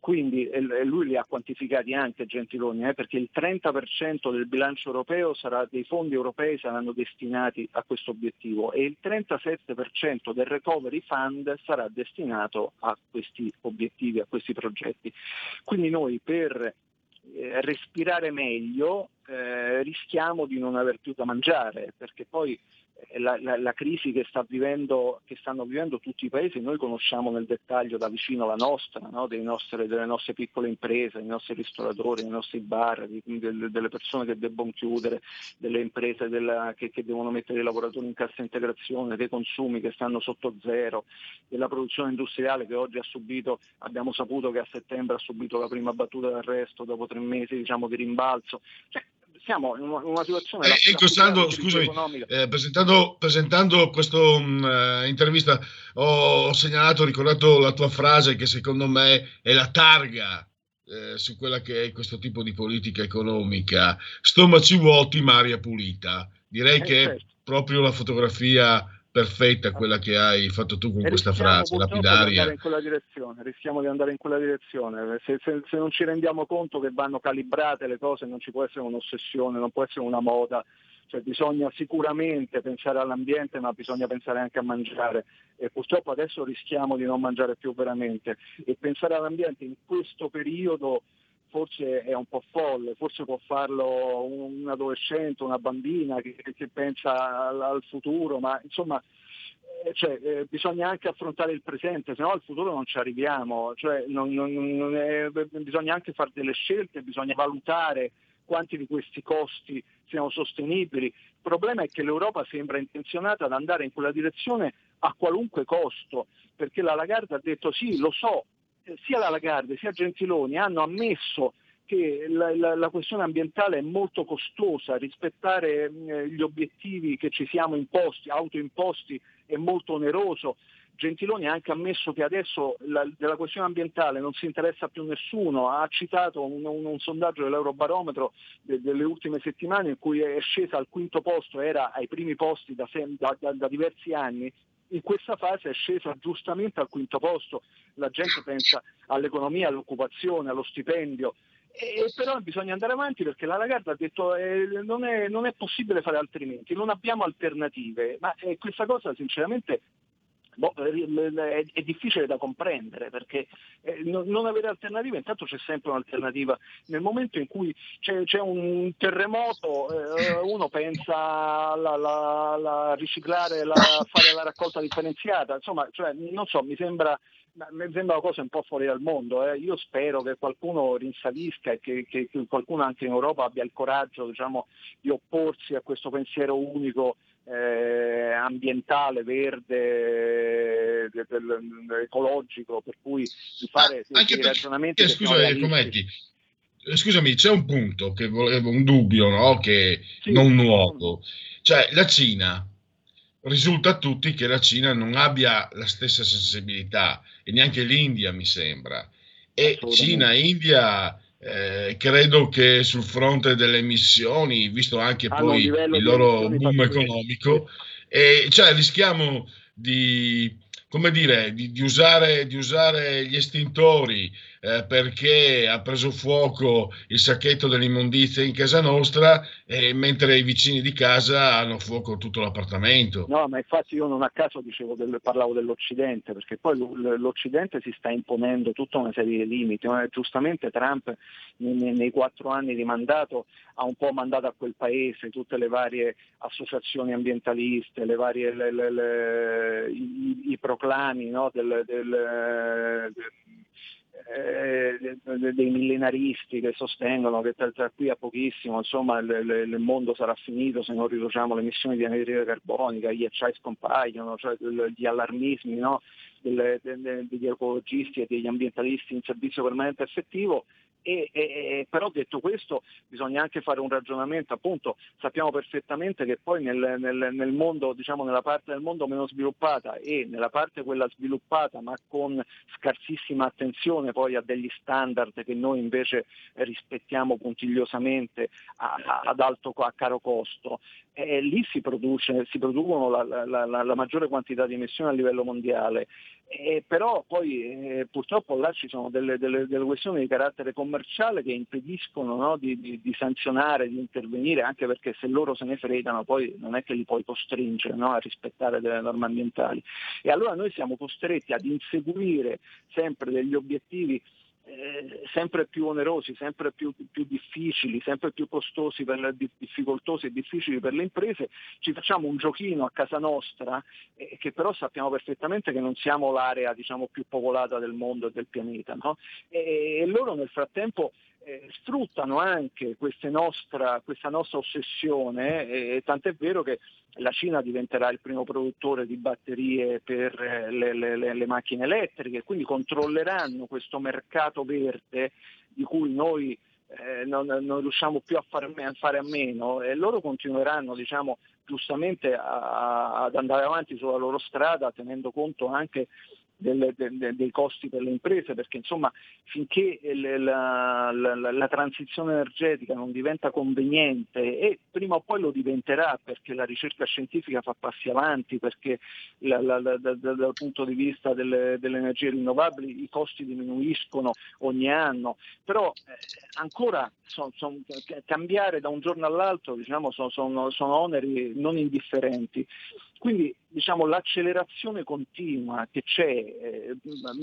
Quindi e lui li ha quantificati anche Gentiloni, eh, perché il 30% del bilancio europeo sarà, dei fondi europei saranno destinati a questo obiettivo e il 37% del recovery fund sarà destinato a questi obiettivi, a questi progetti. Quindi noi per eh, respirare meglio eh, rischiamo di non aver più da mangiare, perché poi la, la, la crisi che, sta vivendo, che, stanno vivendo tutti i paesi, noi conosciamo nel dettaglio da vicino la nostra, no? nostre, delle nostre piccole imprese, i nostri ristoratori, i nostri bar, di, delle, delle persone che debbono chiudere, delle imprese della, che, che, devono mettere i lavoratori in cassa integrazione, dei consumi che stanno sotto zero, della produzione industriale che oggi ha subito, abbiamo saputo che a settembre ha subito la prima battuta d'arresto dopo tre mesi diciamo, di rimbalzo. Cioè, siamo in una, una situazione... Eh, ecco Sandro, scusami, eh, presentando, presentando questa uh, eh, intervista ho segnalato, ho ricordato la tua frase che secondo me è la targa eh, su quella che è questo tipo di politica economica. Stomaci vuoti, Maria pulita. Direi eh, che è certo. proprio la fotografia perfetta quella che hai fatto tu con e questa frase lapidaria. Di rischiamo di andare in quella direzione. Se, se, se, non ci rendiamo conto che vanno calibrate le cose non ci può essere un'ossessione, non può essere una moda. Cioè, bisogna sicuramente pensare all'ambiente, ma bisogna pensare anche a mangiare. E purtroppo adesso rischiamo di non mangiare più veramente. E pensare all'ambiente in questo periodo forse è un po' folle, forse può farlo un adolescente, una bambina che, che pensa al, al, futuro, ma insomma eh, cioè, eh, bisogna anche affrontare il presente, se no al futuro non ci arriviamo, cioè, non, non, non è, bisogna anche fare delle scelte, bisogna valutare quanti di questi costi siano sostenibili. Il problema è che l'Europa sembra intenzionata ad andare in quella direzione a qualunque costo, perché la Lagarde ha detto sì, lo so, sia la Lagarde sia Gentiloni hanno ammesso che la, la, la, questione ambientale è molto costosa, rispettare eh, gli obiettivi che ci siamo imposti, autoimposti, è molto oneroso. Gentiloni ha anche ammesso che adesso la, della questione ambientale non si interessa più nessuno, ha citato un, un, un sondaggio dell'Eurobarometro de, delle ultime settimane in cui è scesa al quinto posto, era ai primi posti da, da, da diversi anni, in questa fase è scesa giustamente al quinto posto, la gente pensa all'economia, all'occupazione, allo stipendio, e, però bisogna andare avanti perché la Lagarde ha detto eh, non, è, non, è, possibile fare altrimenti, non abbiamo alternative, ma eh, questa cosa sinceramente boh, è, è, difficile da comprendere perché eh, non avere alternative, intanto c'è sempre un'alternativa. Nel momento in cui c'è, c'è un terremoto, eh, uno pensa a riciclare, la, fare la raccolta differenziata, insomma, cioè, non so, mi sembra mi sembra una cosa un po' fuori dal mondo. Eh. Io spero che qualcuno rinsavisca e che, che, che, qualcuno anche in Europa abbia il coraggio diciamo, di opporsi a questo pensiero unico eh, ambientale, verde, de, de, de, ecologico, per cui di fare ah, dei ragionamenti. Eh, scusa, Cometti, eh, scusami, c'è un punto che volevo, un dubbio, no? che sì, non nuovo. Cioè, la Cina risulta a tutti che la Cina non abbia la stessa sensibilità e neanche l'India mi sembra. E Cina India eh, credo che sul fronte delle emissioni, visto anche Hanno poi il loro boom economico, e, cioè rischiamo di, come dire, di, di, usare, di usare gli estintori eh, perché ha preso fuoco il sacchetto dell'immondizia in casa nostra, eh, mentre i vicini di casa hanno fuoco tutto l'appartamento. No, ma infatti io non a caso del, parlavo dell'Occidente, perché poi l'Occidente si sta imponendo tutta una serie di limiti. Giustamente Trump nei, nei quattro anni di mandato ha un po' mandato a quel paese tutte le varie associazioni ambientaliste, le varie, le, le, i, i, proclami no, del, del, eh, dei millenaristi che sostengono che tra, tra, qui a pochissimo insomma, il, il, mondo sarà finito se non riduciamo le emissioni di anidride carbonica, gli acciai scompaiono, cioè gli allarmismi no? Delle, de, degli ecologisti e degli ambientalisti in servizio permanente effettivo e, e, però detto questo bisogna anche fare un ragionamento, appunto sappiamo perfettamente che poi nel, nel, nel, mondo, diciamo nella parte del mondo meno sviluppata e nella parte quella sviluppata ma con scarsissima attenzione poi a degli standard che noi invece rispettiamo puntigliosamente a, a, ad alto a caro costo, eh, lì si, produce, si producono la, la, la, la, maggiore quantità di emissioni a livello mondiale. Eh, però poi eh, purtroppo là ci sono delle, delle, delle, questioni di carattere commerciale che impediscono no, di, di, di, sanzionare, di intervenire, anche perché se loro se ne fregano poi non è che li puoi costringere no, a rispettare delle norme ambientali. E allora noi siamo costretti ad inseguire sempre degli obiettivi eh, sempre più onerosi, sempre più, più, difficili, sempre più costosi, per, difficoltosi e difficili per le imprese, ci facciamo un giochino a casa nostra eh, che però sappiamo perfettamente che non siamo l'area diciamo, più popolata del mondo e del pianeta. No? E, e loro nel frattempo eh, sfruttano anche nostra, questa nostra ossessione, eh, tant'è vero che la Cina diventerà il primo produttore di batterie per eh, le, le, le macchine elettriche, quindi controlleranno questo mercato verde di cui noi eh, non, non, riusciamo più a fare, a fare, a meno e loro continueranno diciamo, giustamente a, ad andare avanti sulla loro strada tenendo conto anche delle, de, dei costi per le imprese, perché insomma finché la, la, la, la, transizione energetica non diventa conveniente e prima o poi lo diventerà perché la ricerca scientifica fa passi avanti, perché dal punto di vista delle, delle, energie rinnovabili i costi diminuiscono ogni anno, però eh, ancora son, son, cambiare da un giorno all'altro diciamo, sono, sono oneri non indifferenti. Quindi diciamo, l'accelerazione continua che c'è, eh,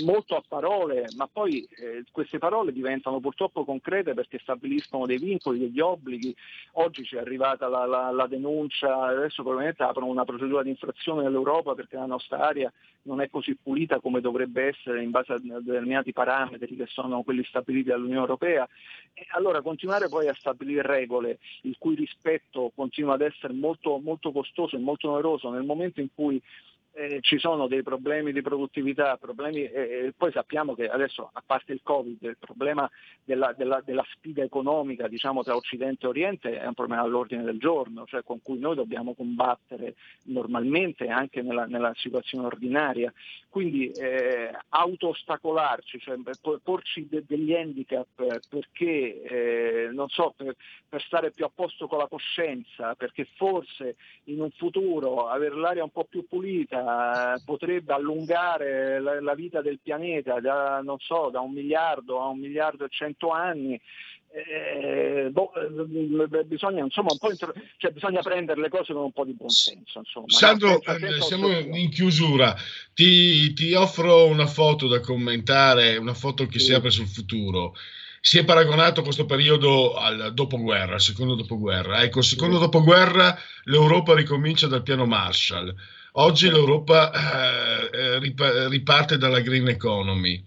molto a parole, ma poi eh, queste parole diventano purtroppo concrete perché stabiliscono dei vincoli, degli obblighi. Oggi ci è arrivata la, la, la denuncia, adesso probabilmente aprono una procedura di infrazione nell'Europa perché la nostra area non è così pulita come dovrebbe essere in base a determinati parametri che sono quelli stabiliti dall'Unione Europea. E allora continuare poi a stabilire regole il cui rispetto continua ad essere molto, molto costoso e molto oneroso nel momento in cui eh, ci sono dei problemi di produttività, problemi, eh, poi sappiamo che adesso, a parte il Covid, il problema della, della, della, sfida economica diciamo, tra Occidente e Oriente è un problema all'ordine del giorno, cioè con cui noi dobbiamo combattere normalmente anche nella, nella situazione ordinaria. Quindi eh, auto-ostacolarci, cioè porci de- degli handicap perché, eh, non so, per, per stare più a posto con la coscienza, perché forse in un futuro avere l'aria un po' più pulita potrebbe allungare la, la, vita del pianeta da, non so, da un miliardo a un miliardo e cento anni. Eh, boh, eh, bisogna, insomma, un po intro- cioè, bisogna prendere le cose con un po' di buonsenso. Insomma, Sandro, eh, siamo in chiusura. Ti, ti, offro una foto da commentare, una foto che sì. si apre sul futuro si è paragonato questo periodo al dopoguerra, al secondo dopoguerra. Ecco, il secondo dopoguerra l'Europa ricomincia dal piano Marshall. Oggi l'Europa eh, eh riparte dalla green economy.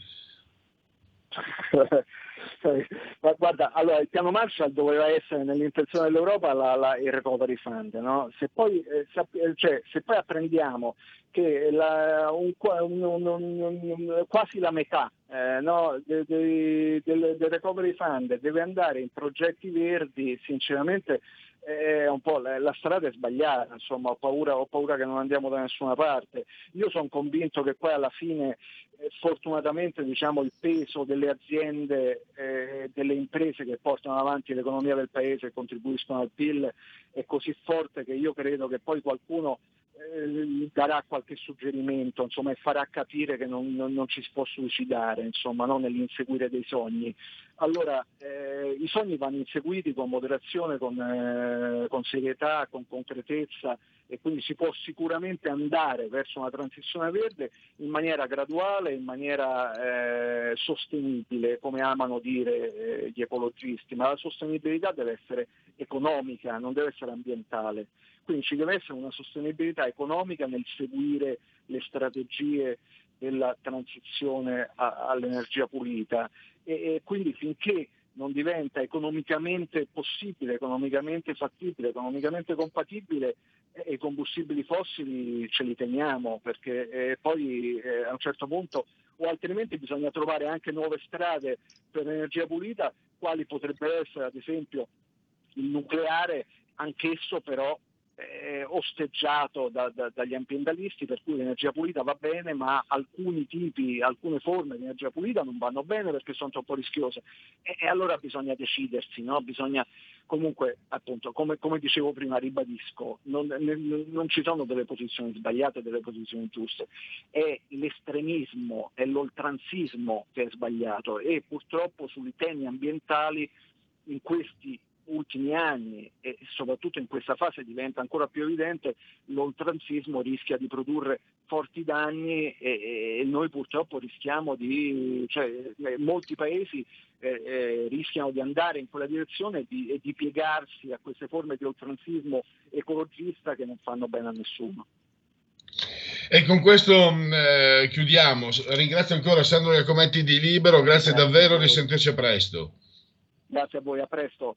Ma guarda, allora il piano Marshall doveva essere nell'intenzione dell'Europa la, la, il recovery fund, no? se, poi, eh, eh cioè, se, poi, apprendiamo che la, un, un, un, quasi la metà eh, no, de, de, del, del recovery fund deve andare in progetti verdi, sinceramente è un po' la, la, strada è sbagliata, insomma, ho paura, ho paura, che non andiamo da nessuna parte. Io sono convinto che poi alla fine, eh, fortunatamente, diciamo, il peso delle aziende, eh, delle imprese che portano avanti l'economia del paese e contribuiscono al PIL è così forte che io credo che poi qualcuno eh, darà qualche suggerimento insomma, e farà capire che non, non, non, ci si può suicidare insomma, no? nell'inseguire dei sogni. Allora, eh, i sogni vanno inseguiti con moderazione, con, eh, con, serietà, con concretezza e quindi si può sicuramente andare verso una transizione verde in maniera graduale, in maniera eh, sostenibile, come amano dire eh, gli ecologisti, ma la sostenibilità deve essere economica, non deve essere ambientale. Quindi ci deve essere una sostenibilità economica nel seguire le strategie della transizione a, all'energia pulita. E, e quindi finché non diventa economicamente possibile, economicamente fattibile, economicamente compatibile, eh, i combustibili fossili ce li teniamo perché eh, poi eh, a un certo punto o altrimenti bisogna trovare anche nuove strade per l'energia pulita, quali potrebbero essere ad esempio il nucleare, anch'esso però eh, osteggiato da, da, dagli ambientalisti per cui l'energia pulita va bene ma alcuni tipi, alcune forme di energia pulita non vanno bene perché sono troppo rischiose e, e allora bisogna decidersi, no? bisogna comunque appunto come, come, dicevo prima ribadisco, non, ne, non ci sono delle posizioni sbagliate e delle posizioni giuste, è l'estremismo, è l'oltranzismo che è sbagliato e purtroppo sui temi ambientali in questi ultimi anni e soprattutto in questa fase diventa ancora più evidente, l'oltranzismo rischia di produrre forti danni e, e noi purtroppo rischiamo di, cioè, eh, molti paesi eh, eh, rischiano di andare in quella direzione e di, e di piegarsi a queste forme di oltranzismo ecologista che non fanno bene a nessuno. E con questo mm, eh, chiudiamo. Ringrazio ancora Sandro Iacometti di Libero, grazie, grazie davvero, risentirci presto. Grazie a voi, a presto.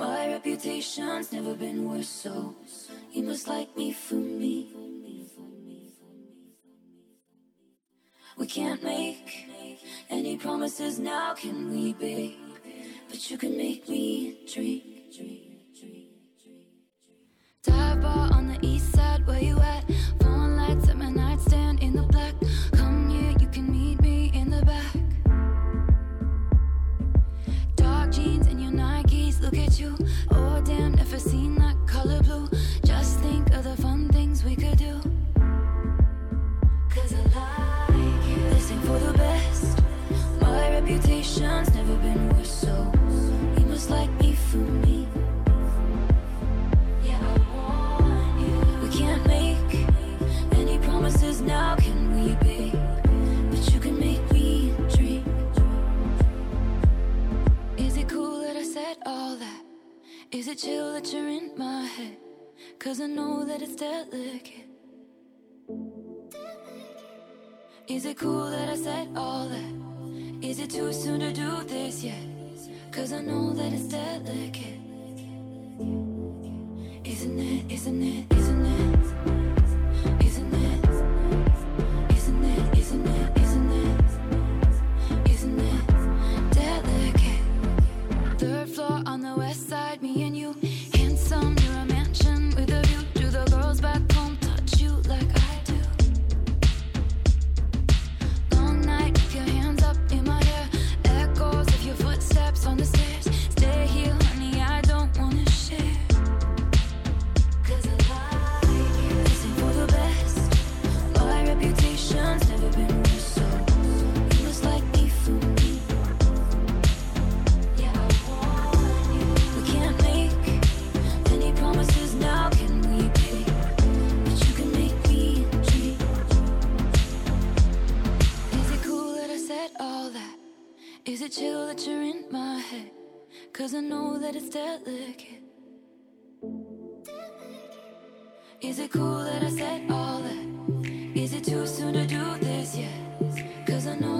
My reputation's never been worse, so you must like me for me. We can't make any promises now can we babe? But you can make me dream. Dive bar on the east side, where you at? Look at you. Oh damn, never seen that color blue. Just think of the fun things we could do. Cause I like you. This ain't for the best. My reputation's never been worse, so you must like me for me. Is it chill that you're in my head? Cause I know that it's delicate. Is it cool that I said all that? Is it too soon to do this yet? Cause I know that it's delicate. Isn't it, isn't it, isn't it? Isn't it? Isn't it, isn't it, Is it chill that you're in my head? Cause I know that it's delicate. Is it cool that I said all that? Is it too soon to do this yet? Cause I know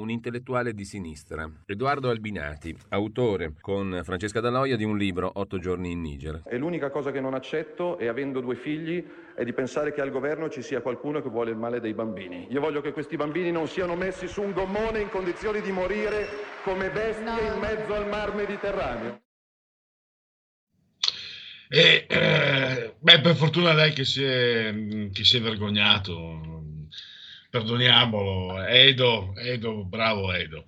Un intellettuale di sinistra, Edoardo Albinati, autore con Francesca Daloia di un libro Otto giorni in Niger. E l'unica cosa che non accetto, e avendo due figli, è di pensare che al governo ci sia qualcuno che vuole il male dei bambini. Io voglio che questi bambini non siano messi su un gommone in condizioni di morire come bestie in mezzo al mar Mediterraneo. E, eh, beh, per fortuna lei che si è, che si è vergognato, perdoniamolo, Edo, Edo, bravo Edo.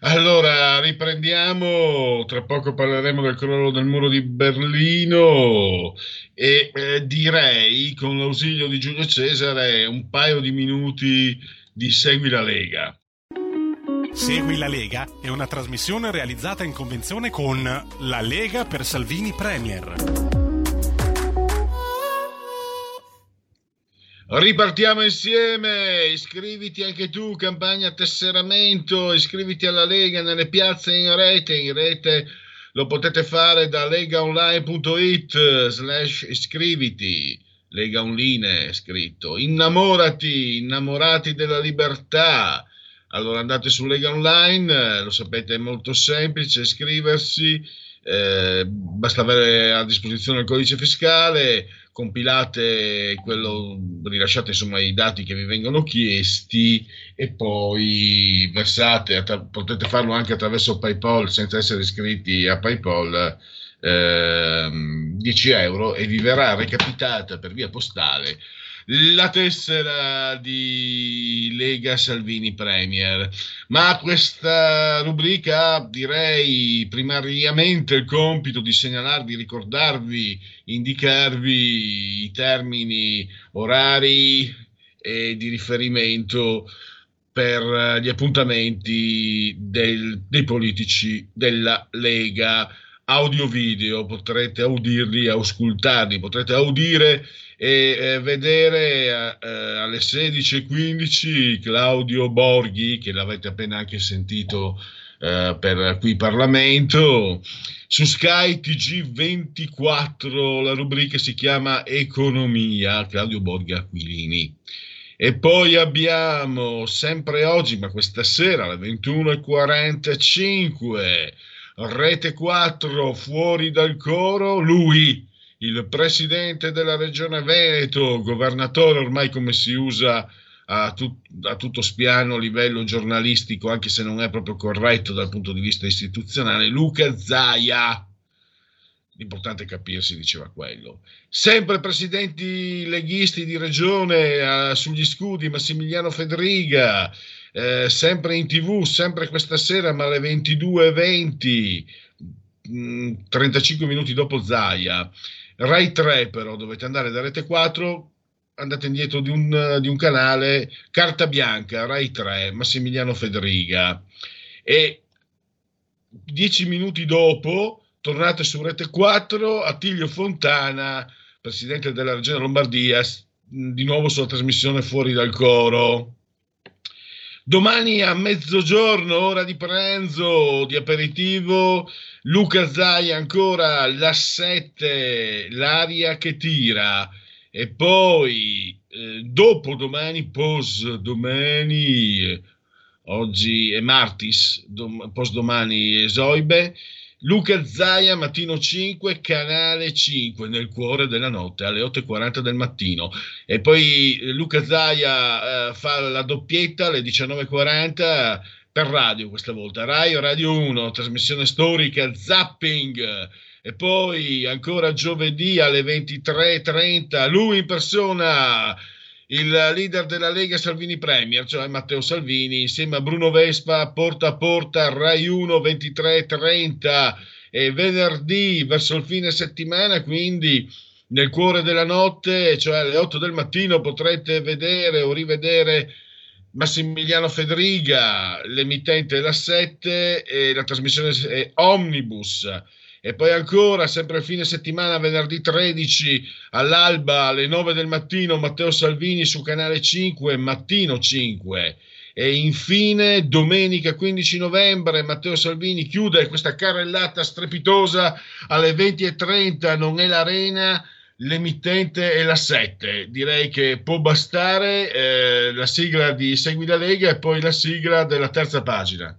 Allora, riprendiamo, tra poco parleremo del crollo del muro di Berlino e eh, direi con l'ausilio di Giulio Cesare un paio di minuti di Segui la Lega. Segui la Lega è una trasmissione realizzata in convenzione con La Lega per Salvini Premier. Ripartiamo insieme, iscriviti anche tu, campagna tesseramento, iscriviti alla Lega nelle piazze in rete, in rete lo potete fare da legaonline.it slash iscriviti, Lega Online è scritto, innamorati, innamorati della libertà. Allora andate su Lega Online, lo sapete è molto semplice, iscriversi, eh, basta avere a disposizione il codice fiscale, compilate quello, rilasciate insomma i dati che vi vengono chiesti e poi versate, attra- potete farlo anche attraverso PayPal senza essere iscritti a PayPal. Eh, 10 euro e vi verrà recapitata per via postale la tessera di Lega Salvini Premier. Ma questa rubrica direi primariamente il compito di segnalarvi, ricordarvi, indicarvi i termini orari e di riferimento per gli appuntamenti del, dei politici della Lega audio-video, potrete audirli, auscultarli, potrete audire e eh, vedere eh, alle 16.15 Claudio Borghi, che l'avete appena anche sentito eh, per qui Parlamento, su Sky TG24 la rubrica si chiama Economia, Claudio Borghi Aquilini. E poi abbiamo sempre oggi, ma questa sera alle 21.45, Rete 4 fuori dal coro, lui il presidente della regione Veneto, governatore ormai come si usa a, tut, a, tutto spiano a livello giornalistico, anche se non è proprio corretto dal punto di vista istituzionale, Luca Zaia. L'importante è capirsi, diceva quello. Sempre presidenti leghisti di regione eh, sugli scudi, Massimiliano Federiga, eh, sempre in tv, sempre questa sera, ma alle 22.20, mh, 35 minuti dopo Zaia. Rai 3 però dovete andare da Rete 4 andate indietro di un, di un, canale Carta Bianca, Rai 3, Massimiliano Federiga e dieci minuti dopo tornate su Rete 4 Attilio Fontana, presidente della regione Lombardia, di nuovo sulla trasmissione Fuori dal Coro. Domani a mezzogiorno, ora di pranzo, di aperitivo, Luca Zai ancora la 7, l'aria che tira. E poi eh, dopo domani, post domani, oggi è martis, dom- post domani Esoibe, Luca Zaia, mattino 5, canale 5, nel cuore della notte, alle 8.40 del mattino. E poi eh, Luca Zaia eh, fa la doppietta alle 19.40 per radio questa volta, Rai Radio 1, trasmissione storica, zapping. E poi ancora giovedì alle 23.30, lui in persona, il leader della Lega Salvini Premier, cioè Matteo Salvini, insieme a Bruno Vespa, porta a porta, Rai 1, 23.30 e venerdì verso il fine settimana, quindi nel cuore della notte, cioè alle 8 del mattino, potrete vedere o rivedere Massimiliano Federiga, l'emittente la 7 e la trasmissione Omnibus. E poi ancora, sempre a fine settimana, venerdì 13 all'alba alle 9 del mattino, Matteo Salvini su canale 5, mattino 5. E infine, domenica 15 novembre, Matteo Salvini chiude questa carrellata strepitosa alle 20.30, non è l'arena, l'emittente è la 7. Direi che può bastare eh, la sigla di Segui la Lega e poi la sigla della terza pagina.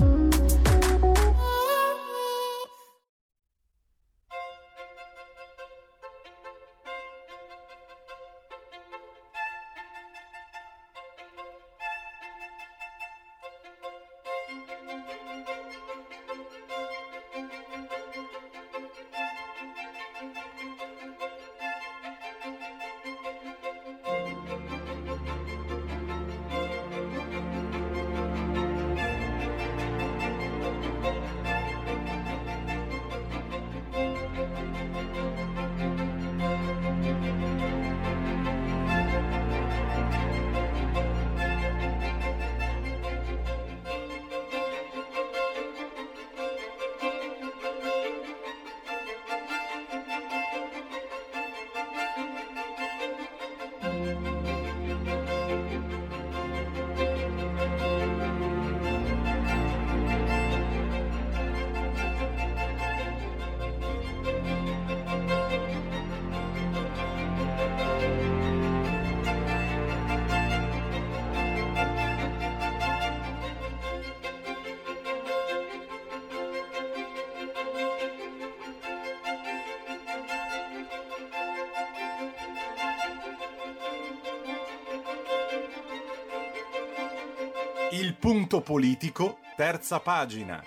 Politico, terza pagina.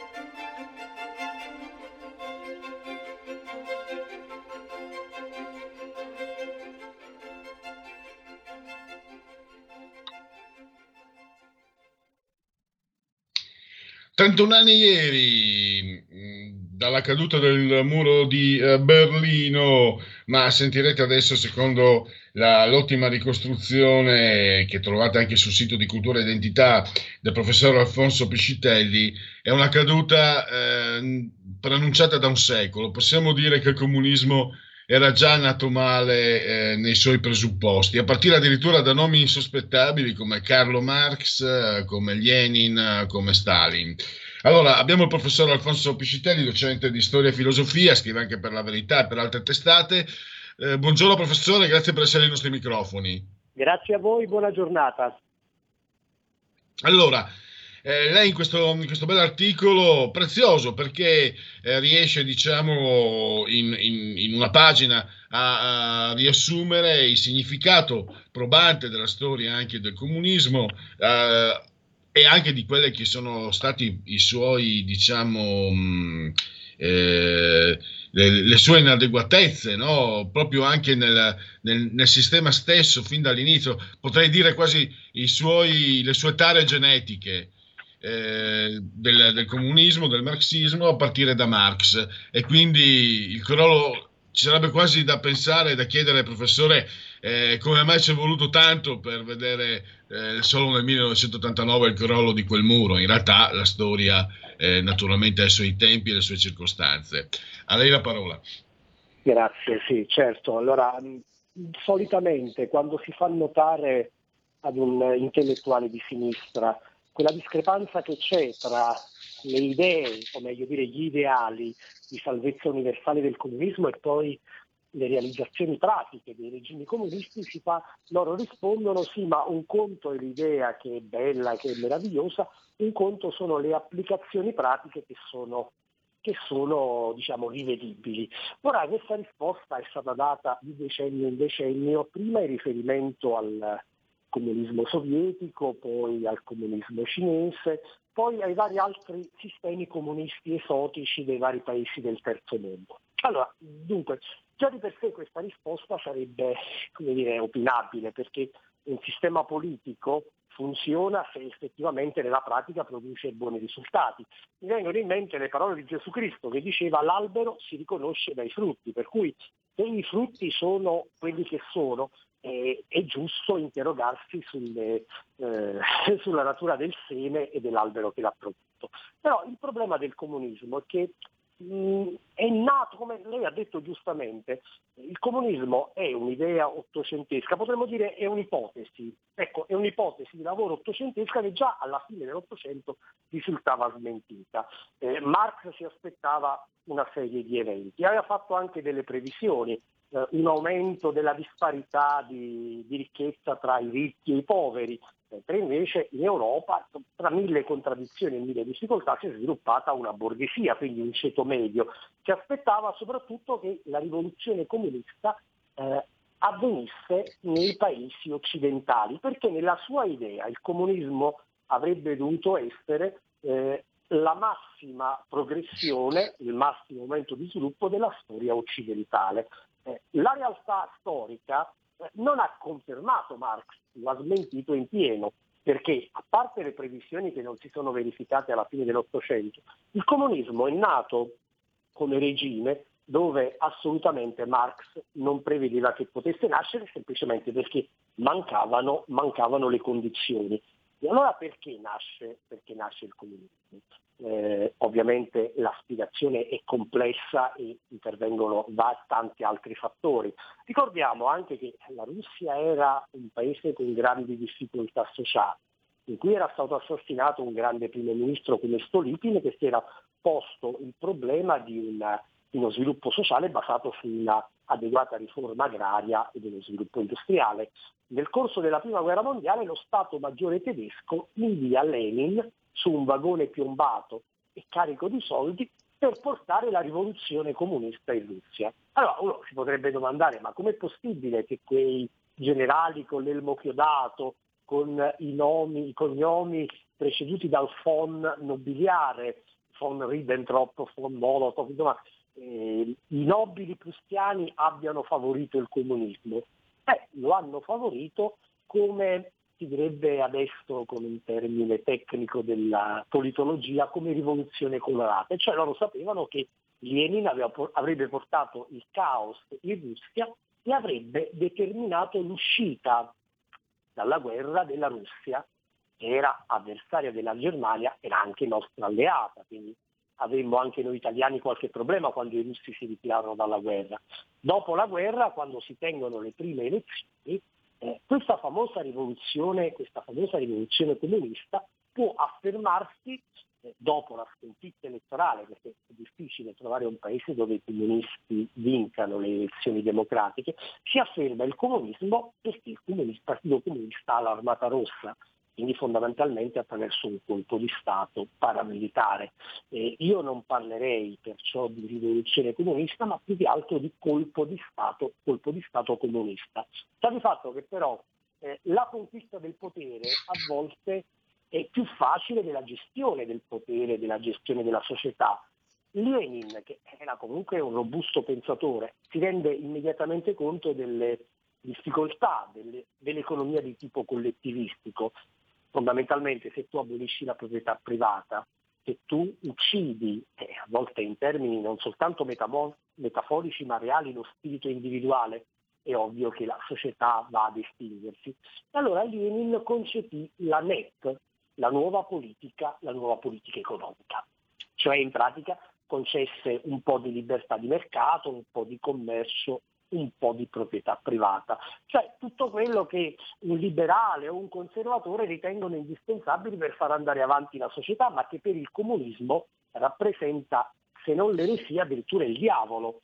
Trentuno anni ieri, mh, dalla caduta del muro di eh, Berlino, ma sentirete adesso, secondo la- l'ottima ricostruzione che trovate anche sul sito di Cultura e Identità del professor Alfonso Piscitelli, è una caduta eh, preannunciata da un secolo. Possiamo dire che il comunismo era già nato male eh, nei suoi presupposti, a partire addirittura da nomi insospettabili come Carlo Marx, come Lenin, come Stalin. Allora, abbiamo il professor Alfonso Piscitelli, docente di storia e filosofia, scrive anche per La Verità e per altre testate. Eh, buongiorno professore, grazie per essere ai nostri microfoni. Grazie a voi, buona giornata. Allora, eh, lei in questo, in questo bell'articolo prezioso perché eh, riesce, diciamo, in, in- in una pagina a, a riassumere il significato probante della storia anche del comunismo eh, e anche di quelli che sono stati i suoi, diciamo, mh, eh, le, le sue inadeguatezze, no? proprio anche nel, nel- nel sistema stesso, fin dall'inizio, potrei dire quasi suoi, le sue tare genetiche eh, del, del comunismo, del marxismo, a partire da Marx. E quindi il crollo ci sarebbe quasi da pensare, da chiedere al professore eh, come mai ci è voluto tanto per vedere eh, solo nel 1989 il crollo di quel muro. In realtà la storia eh, naturalmente ha i suoi tempi e le sue circostanze. A lei la parola. Grazie, sì, certo. Allora, mh, solitamente quando si fa notare ad un intellettuale di sinistra quella discrepanza che c'è tra le idee, o meglio dire gli ideali di salvezza universale del comunismo e poi le realizzazioni pratiche dei regimi comunisti, si fa, loro rispondono sì, ma un conto è l'idea che è bella, che è meravigliosa, un conto sono le applicazioni pratiche che sono che sono diciamo rivedibili. Ora questa risposta è stata data di decennio in decennio, prima in riferimento al comunismo sovietico, poi al comunismo cinese, poi ai vari altri sistemi comunisti esotici dei vari paesi del terzo mondo. Allora, dunque, già di per sé questa risposta sarebbe, dire, opinabile, perché un sistema politico funziona se effettivamente nella pratica produce buoni risultati. Mi vengono in mente le parole di Gesù Cristo che diceva l'albero si riconosce dai frutti, per cui se i frutti sono quelli che sono, eh, è giusto interrogarsi sulle, eh, sulla natura del seme e dell'albero che l'ha prodotto. Però il problema del comunismo è che è nato, come lei ha detto giustamente, il comunismo è un'idea ottocentesca, potremmo dire è un'ipotesi, ecco, è un'ipotesi di lavoro ottocentesca che già alla fine dell'Ottocento risultava smentita. Eh, Marx si aspettava una serie di eventi, aveva fatto anche delle previsioni, eh, un aumento della disparità di, di ricchezza tra i ricchi e i poveri, mentre invece in Europa, tra mille contraddizioni e mille difficoltà, si è sviluppata una borghesia, quindi un ceto medio, che aspettava soprattutto che la rivoluzione comunista eh, avvenisse nei paesi occidentali, perché nella sua idea il comunismo avrebbe dovuto essere eh, la massima progressione, il massimo momento di sviluppo della storia occidentale. Eh, la realtà storica non ha confermato Marx, lo ha smentito in pieno, perché a parte le previsioni che non si sono verificate alla fine dell'Ottocento, il comunismo è nato come regime dove assolutamente Marx non prevedeva che potesse nascere semplicemente perché mancavano, mancavano le condizioni. E allora perché nasce, perché nasce il comunismo? Eh, ovviamente la spiegazione è complessa e intervengono va- tanti altri fattori. Ricordiamo anche che la Russia era un paese con grandi difficoltà sociali, in cui era stato assassinato un grande primo ministro come Stolypin che si era posto il problema di, una- di uno sviluppo sociale basato su una adeguata riforma agraria e dello sviluppo industriale. Nel corso della prima guerra mondiale lo Stato Maggiore tedesco invia Lenin su un vagone piombato e carico di soldi per portare la rivoluzione comunista in Russia. Allora uno si potrebbe domandare ma com'è possibile che quei generali con l'elmo chiodato, con i nomi, i cognomi preceduti dal FON nobiliare, FON Ribbentrop, FON Molotov, insomma, eh, i nobili prussiani abbiano favorito il comunismo. Eh, lo hanno favorito come si direbbe adesso con un termine tecnico della politologia come rivoluzione colorata, cioè loro sapevano che Lenin aveva, avrebbe portato il caos in Russia e avrebbe determinato l'uscita dalla guerra della Russia, che era avversaria della Germania, era anche nostra alleata, quindi avemmo anche noi italiani qualche problema quando i russi si ritirarono dalla guerra. Dopo la guerra, quando si tengono le prime elezioni, eh, questa, famosa rivoluzione, questa famosa rivoluzione comunista può affermarsi eh, dopo la sconfitta elettorale, perché è difficile trovare un paese dove i comunisti vincano le elezioni democratiche, si afferma il comunismo perché il, il Partito Comunista ha l'armata rossa, quindi fondamentalmente attraverso un colpo di Stato paramilitare. Eh, io non parlerei perciò di rivoluzione comunista, ma più che altro di colpo di Stato, colpo di Stato comunista. Sta di fatto che però eh, la conquista del potere a volte è più facile della gestione del potere, della gestione della società. Lenin, che era comunque un robusto pensatore, si rende immediatamente conto delle difficoltà delle, dell'economia di tipo collettivistico fondamentalmente se tu abolisci la proprietà privata, se tu uccidi, eh, a volte in termini non soltanto metamo- metaforici ma reali, lo spirito individuale, è ovvio che la società va ad estinguersi. Allora Lenin concepì la NEP, la nuova politica, la nuova politica economica, cioè in pratica concesse un po' di libertà di mercato, un po' di commercio un po' di proprietà privata, cioè tutto quello che un liberale o un conservatore ritengono indispensabili per far andare avanti la società, ma che per il comunismo rappresenta, se non l'eresia, addirittura il diavolo.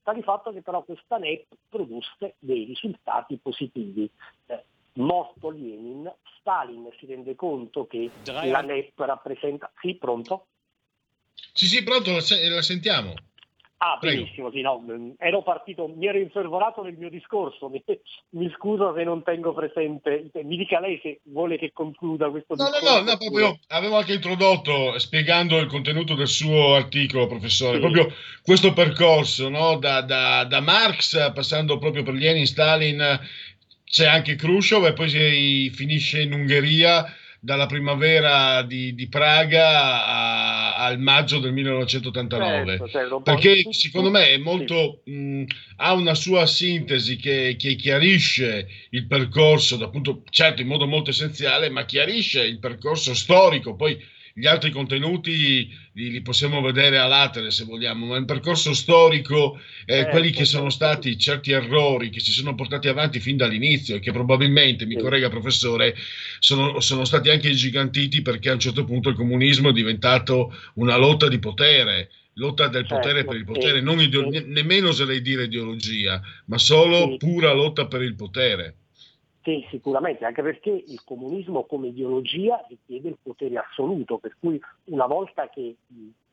Sta di fatto che però questa NEP produsse dei risultati positivi. Eh, morto Lenin, Stalin si rende conto che la NEP rappresenta... Sì, pronto? Sì, sì, pronto, la sentiamo. Ah, benissimo, sì, no, ero partito, mi ero infervorato nel mio discorso, mi, mi, scuso se non tengo presente, mi dica lei se vuole che concluda questo no, discorso. No, no, no, proprio avevo anche introdotto spiegando il contenuto del suo articolo, professore, sì. proprio questo percorso, no? da, da, da, Marx passando proprio per Lenin, Stalin, c'è anche Khrushchev e poi si finisce in Ungheria dalla primavera di, di Praga a, al maggio del 1989 certo, certo, perché secondo me è molto sì. mh, ha una sua sintesi che, che, chiarisce il percorso appunto certo in modo molto essenziale ma chiarisce il percorso storico. Poi gli altri contenuti li, li, possiamo vedere a latere se vogliamo, ma il percorso storico, eh, eh, quelli che sono stati certi errori che si sono portati avanti fin dall'inizio e che probabilmente, mi corregga professore, sono, sono stati anche gigantiti perché a un certo punto il comunismo è diventato una lotta di potere lotta del potere certo, per il potere, sì, non ideo- sì. nemmeno oserei dire ideologia, ma solo sì. pura lotta per il potere. Sì, sicuramente, anche perché il comunismo come ideologia richiede il potere assoluto, per cui una volta che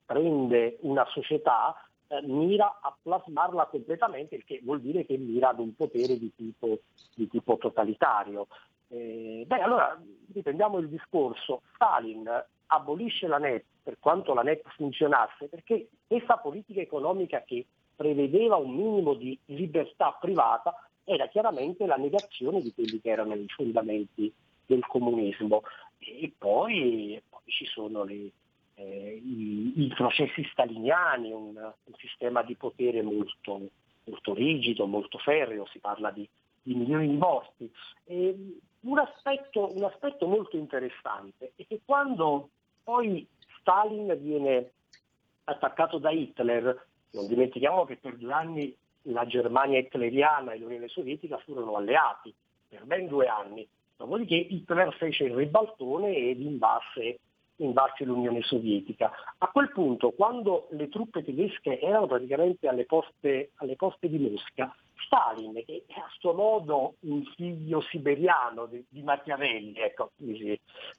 prende una società eh, mira a plasmarla completamente, il che vuol dire che mira ad un potere di tipo, di tipo totalitario. Eh, beh, allora riprendiamo il discorso. Stalin abolisce la NEP per quanto la NEP funzionasse, perché questa politica economica che prevedeva un minimo di libertà privata era chiaramente la negazione di quelli che erano i fondamenti del comunismo. E poi, poi ci sono le, eh, i, i, processi staliniani, un, un, sistema di potere molto, molto rigido, molto ferreo, si parla di, di milioni di morti. Un, aspetto, un aspetto molto interessante è che quando poi Stalin viene attaccato da Hitler, non dimentichiamo che per due anni la Germania hitleriana e l'Unione Sovietica furono alleati per ben due anni. Dopodiché Hitler fece il ribaltone ed invase, invase l'Unione Sovietica. A quel punto, quando le truppe tedesche erano praticamente alle poste, alle poste di Mosca, Stalin, che è a suo modo un figlio siberiano di, di Machiavelli, ecco,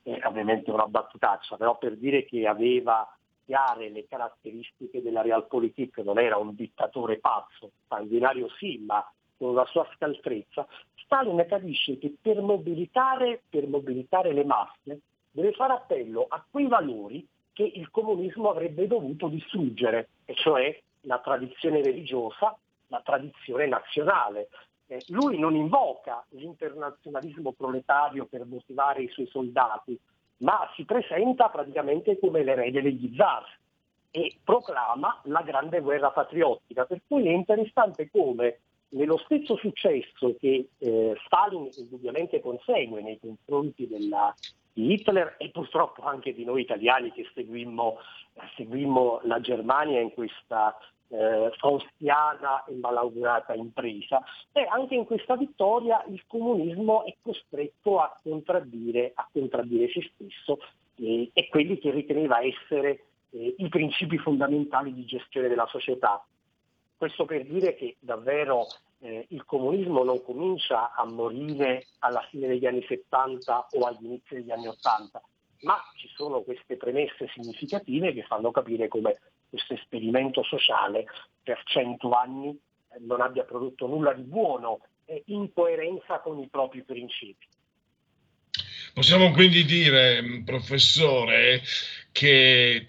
è ovviamente una battutaccia, però per dire che aveva chiare le caratteristiche della realpolitik, non era un dittatore pazzo, sanguinario sì, ma con la sua scaltrezza, Stalin capisce che per mobilitare, per mobilitare le masse deve fare appello a quei valori che il comunismo avrebbe dovuto distruggere, e cioè la tradizione religiosa, la tradizione nazionale. Eh, lui non invoca l'internazionalismo proletario per motivare i suoi soldati, ma si presenta praticamente come l'erede degli zar e proclama la grande guerra patriottica. Per cui è interessante come nello stesso successo che eh, Stalin indubbiamente consegue nei confronti della, di Hitler e purtroppo anche di noi italiani che seguimmo, seguimmo la Germania in questa eh, faustiana e malaugurata impresa. E anche in questa vittoria il comunismo è costretto a contraddire, a contraddire se stesso eh, e quelli che riteneva essere eh, i principi fondamentali di gestione della società. Questo per dire che davvero eh, il comunismo non comincia a morire alla fine degli anni 70 o agli inizi degli anni 80, ma ci sono queste premesse significative che fanno capire come questo esperimento sociale per cento anni eh, non abbia prodotto nulla di buono eh, in coerenza con i propri principi. Possiamo quindi dire, professore, che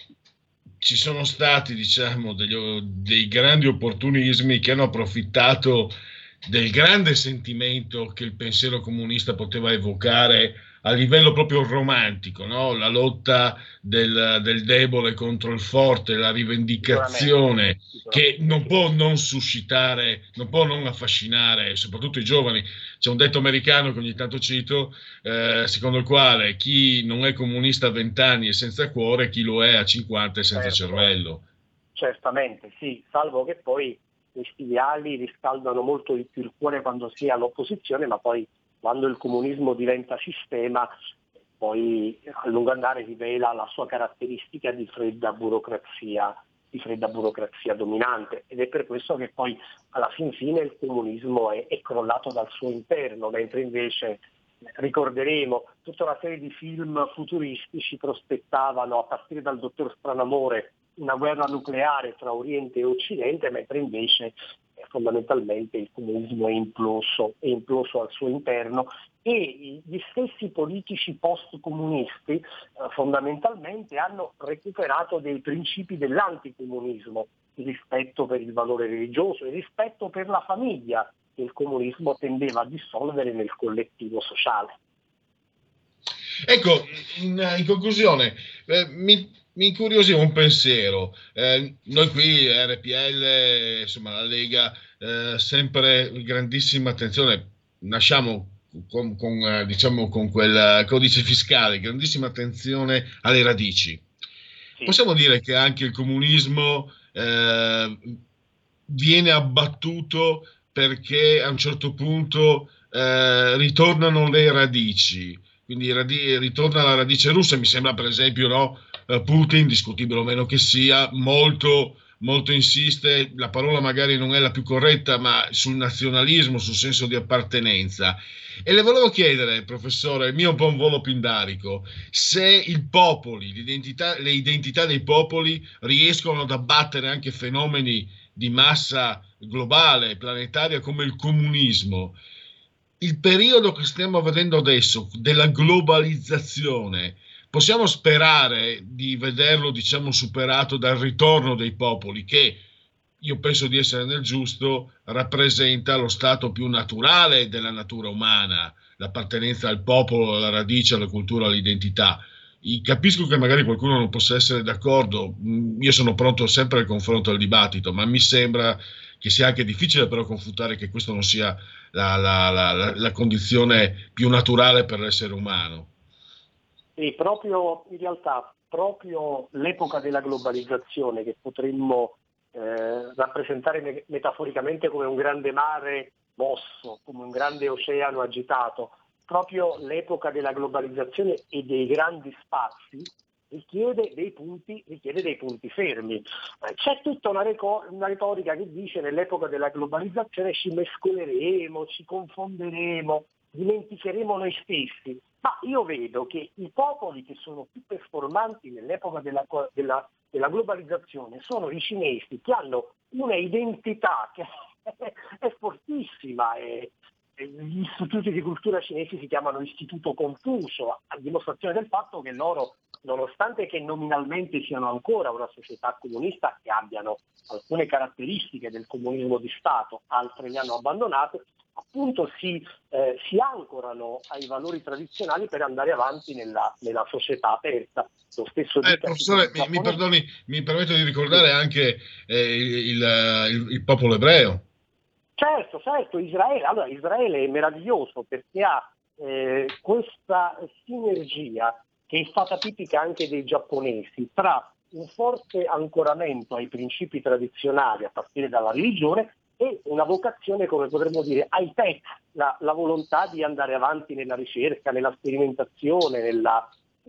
ci sono stati, diciamo, degli, dei grandi opportunismi che hanno approfittato del grande sentimento che il pensiero comunista poteva evocare a livello proprio romantico, no? la lotta del, del, debole contro il forte, la rivendicazione che non può non suscitare, non può non affascinare soprattutto i giovani. C'è un detto americano che ogni tanto cito, eh, secondo il quale chi non è comunista a 20 anni e senza cuore, chi lo è a 50 e senza certo. cervello. Certamente, sì, salvo che poi questi ideali riscaldano molto di più il cuore quando si è all'opposizione, ma poi quando il comunismo diventa sistema, poi a lungo andare rivela la sua caratteristica di fredda burocrazia, di fredda burocrazia dominante. Ed è per questo che poi alla fin fine il comunismo è, è crollato dal suo interno, mentre invece ricorderemo tutta una serie di film futuristici prospettavano a partire dal dottor Stranamore una guerra nucleare tra Oriente e Occidente, mentre invece fondamentalmente il comunismo è imploso, è imploso al suo interno e gli stessi politici post-comunisti eh, fondamentalmente hanno recuperato dei principi dell'anticomunismo, il rispetto per il valore religioso, il rispetto per la famiglia che il comunismo tendeva a dissolvere nel collettivo sociale. Ecco, in, in conclusione, eh, mi, mi incuriosiva un pensiero. Eh, noi qui, RPL, insomma, la Lega, eh, sempre grandissima attenzione. Nasciamo con, con, eh, diciamo, con quel codice fiscale, grandissima attenzione alle radici. Sì. Possiamo dire che anche il comunismo eh, viene abbattuto perché a un certo punto eh, ritornano le radici. Quindi radi- ritorna la radice russa, mi sembra per esempio no, Putin, discutibile o meno che sia, molto, molto insiste, la parola magari non è la più corretta, ma sul nazionalismo, sul senso di appartenenza. E le volevo chiedere, professore, il mio un volo pindarico, se i popoli, l'identità, le identità dei popoli riescono ad abbattere anche fenomeni di massa globale, planetaria come il comunismo. Il periodo che stiamo vedendo adesso della globalizzazione possiamo sperare di vederlo, diciamo, superato dal ritorno dei popoli che io penso di essere nel giusto, rappresenta lo stato più naturale della natura umana, l'appartenenza al popolo, alla radice, alla cultura, all'identità. Capisco che magari qualcuno non possa essere d'accordo, mm, io sono pronto sempre al confronto, al dibattito, ma mi sembra che sia anche difficile però confutare che questa non sia la, la, la, la condizione più naturale per l'essere umano. Sì, proprio in realtà proprio l'epoca della globalizzazione che potremmo eh, rappresentare metaforicamente come un grande mare mosso, come un grande oceano agitato, proprio l'epoca della globalizzazione e dei grandi spazi richiede dei punti, richiede dei punti fermi. Eh, c'è tutta una, reco- una, retorica che dice nell'epoca della globalizzazione ci mescoleremo, ci confonderemo, dimenticheremo noi stessi. Ma io vedo che i popoli che sono più performanti nell'epoca della, della, della globalizzazione sono i cinesi che hanno una identità che è fortissima, è, gli istituti di cultura cinesi si chiamano Istituto Confucio, a dimostrazione del fatto che loro, nonostante che nominalmente siano ancora una società comunista e abbiano alcune caratteristiche del comunismo di Stato, altre le hanno abbandonate, appunto si, eh, si ancorano ai valori tradizionali per andare avanti nella, nella società aperta. Lo stesso eh, professore, mi, mi, perdoni, mi permetto di ricordare anche eh, il, il, il popolo ebreo. Certo, certo, Israele, allora, Israele è meraviglioso perché ha eh, questa sinergia che è stata tipica anche dei giapponesi tra un forte ancoramento ai principi tradizionali a partire dalla religione e una vocazione, come potremmo dire, high tech, la, la volontà di andare avanti nella ricerca, nella sperimentazione, nella,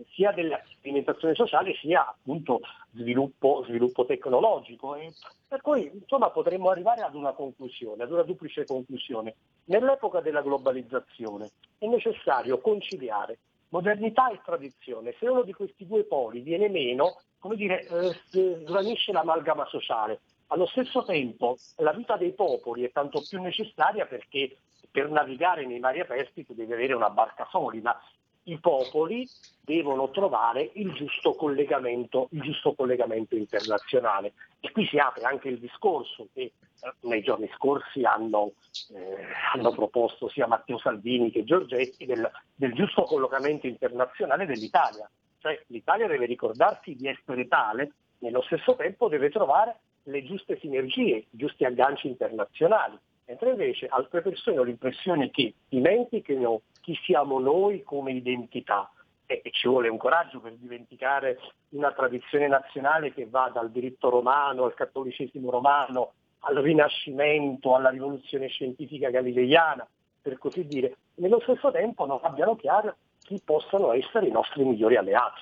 sia della sperimentazione sociale sia appunto sviluppo, sviluppo tecnologico. E per cui insomma potremmo arrivare ad una conclusione, ad una duplice conclusione. Nell'epoca della globalizzazione è necessario conciliare modernità e tradizione. Se uno di questi due poli viene meno, come dire, eh, svanisce l'amalgama sociale. Allo stesso tempo la vita dei popoli è tanto più necessaria perché per navigare nei mari aperti tu devi avere una barca solida. I popoli devono trovare il giusto collegamento, il giusto collegamento internazionale. E qui si apre anche il discorso che eh, nei giorni scorsi hanno, eh, hanno, proposto sia Matteo Salvini che Giorgetti del, del giusto collocamento internazionale dell'Italia. Cioè l'Italia deve ricordarsi di essere tale, nello stesso tempo deve trovare le giuste sinergie, i giusti agganci internazionali, mentre invece altre persone hanno l'impressione che dimentichino chi siamo noi come identità e ci vuole un coraggio per dimenticare una tradizione nazionale che va dal diritto romano al cattolicesimo romano al Rinascimento, alla rivoluzione scientifica galileiana, per così dire, nello stesso tempo non abbiano chiaro chi possano essere i nostri migliori alleati.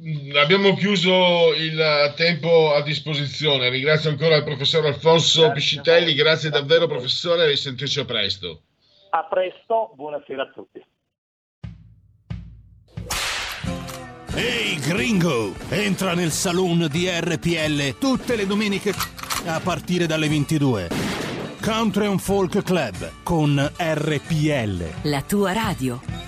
Mm, abbiamo chiuso il tempo a disposizione. Ringrazio ancora il professor Alfonso grazie Piscitelli. Grazie davvero, professore, e risentirci a presto. A presto, buonasera a tutti. Ehi hey, gringo, entra nel saloon di RPL tutte le domeniche a partire dalle 22. Country and Folk Club con RPL. La tua radio.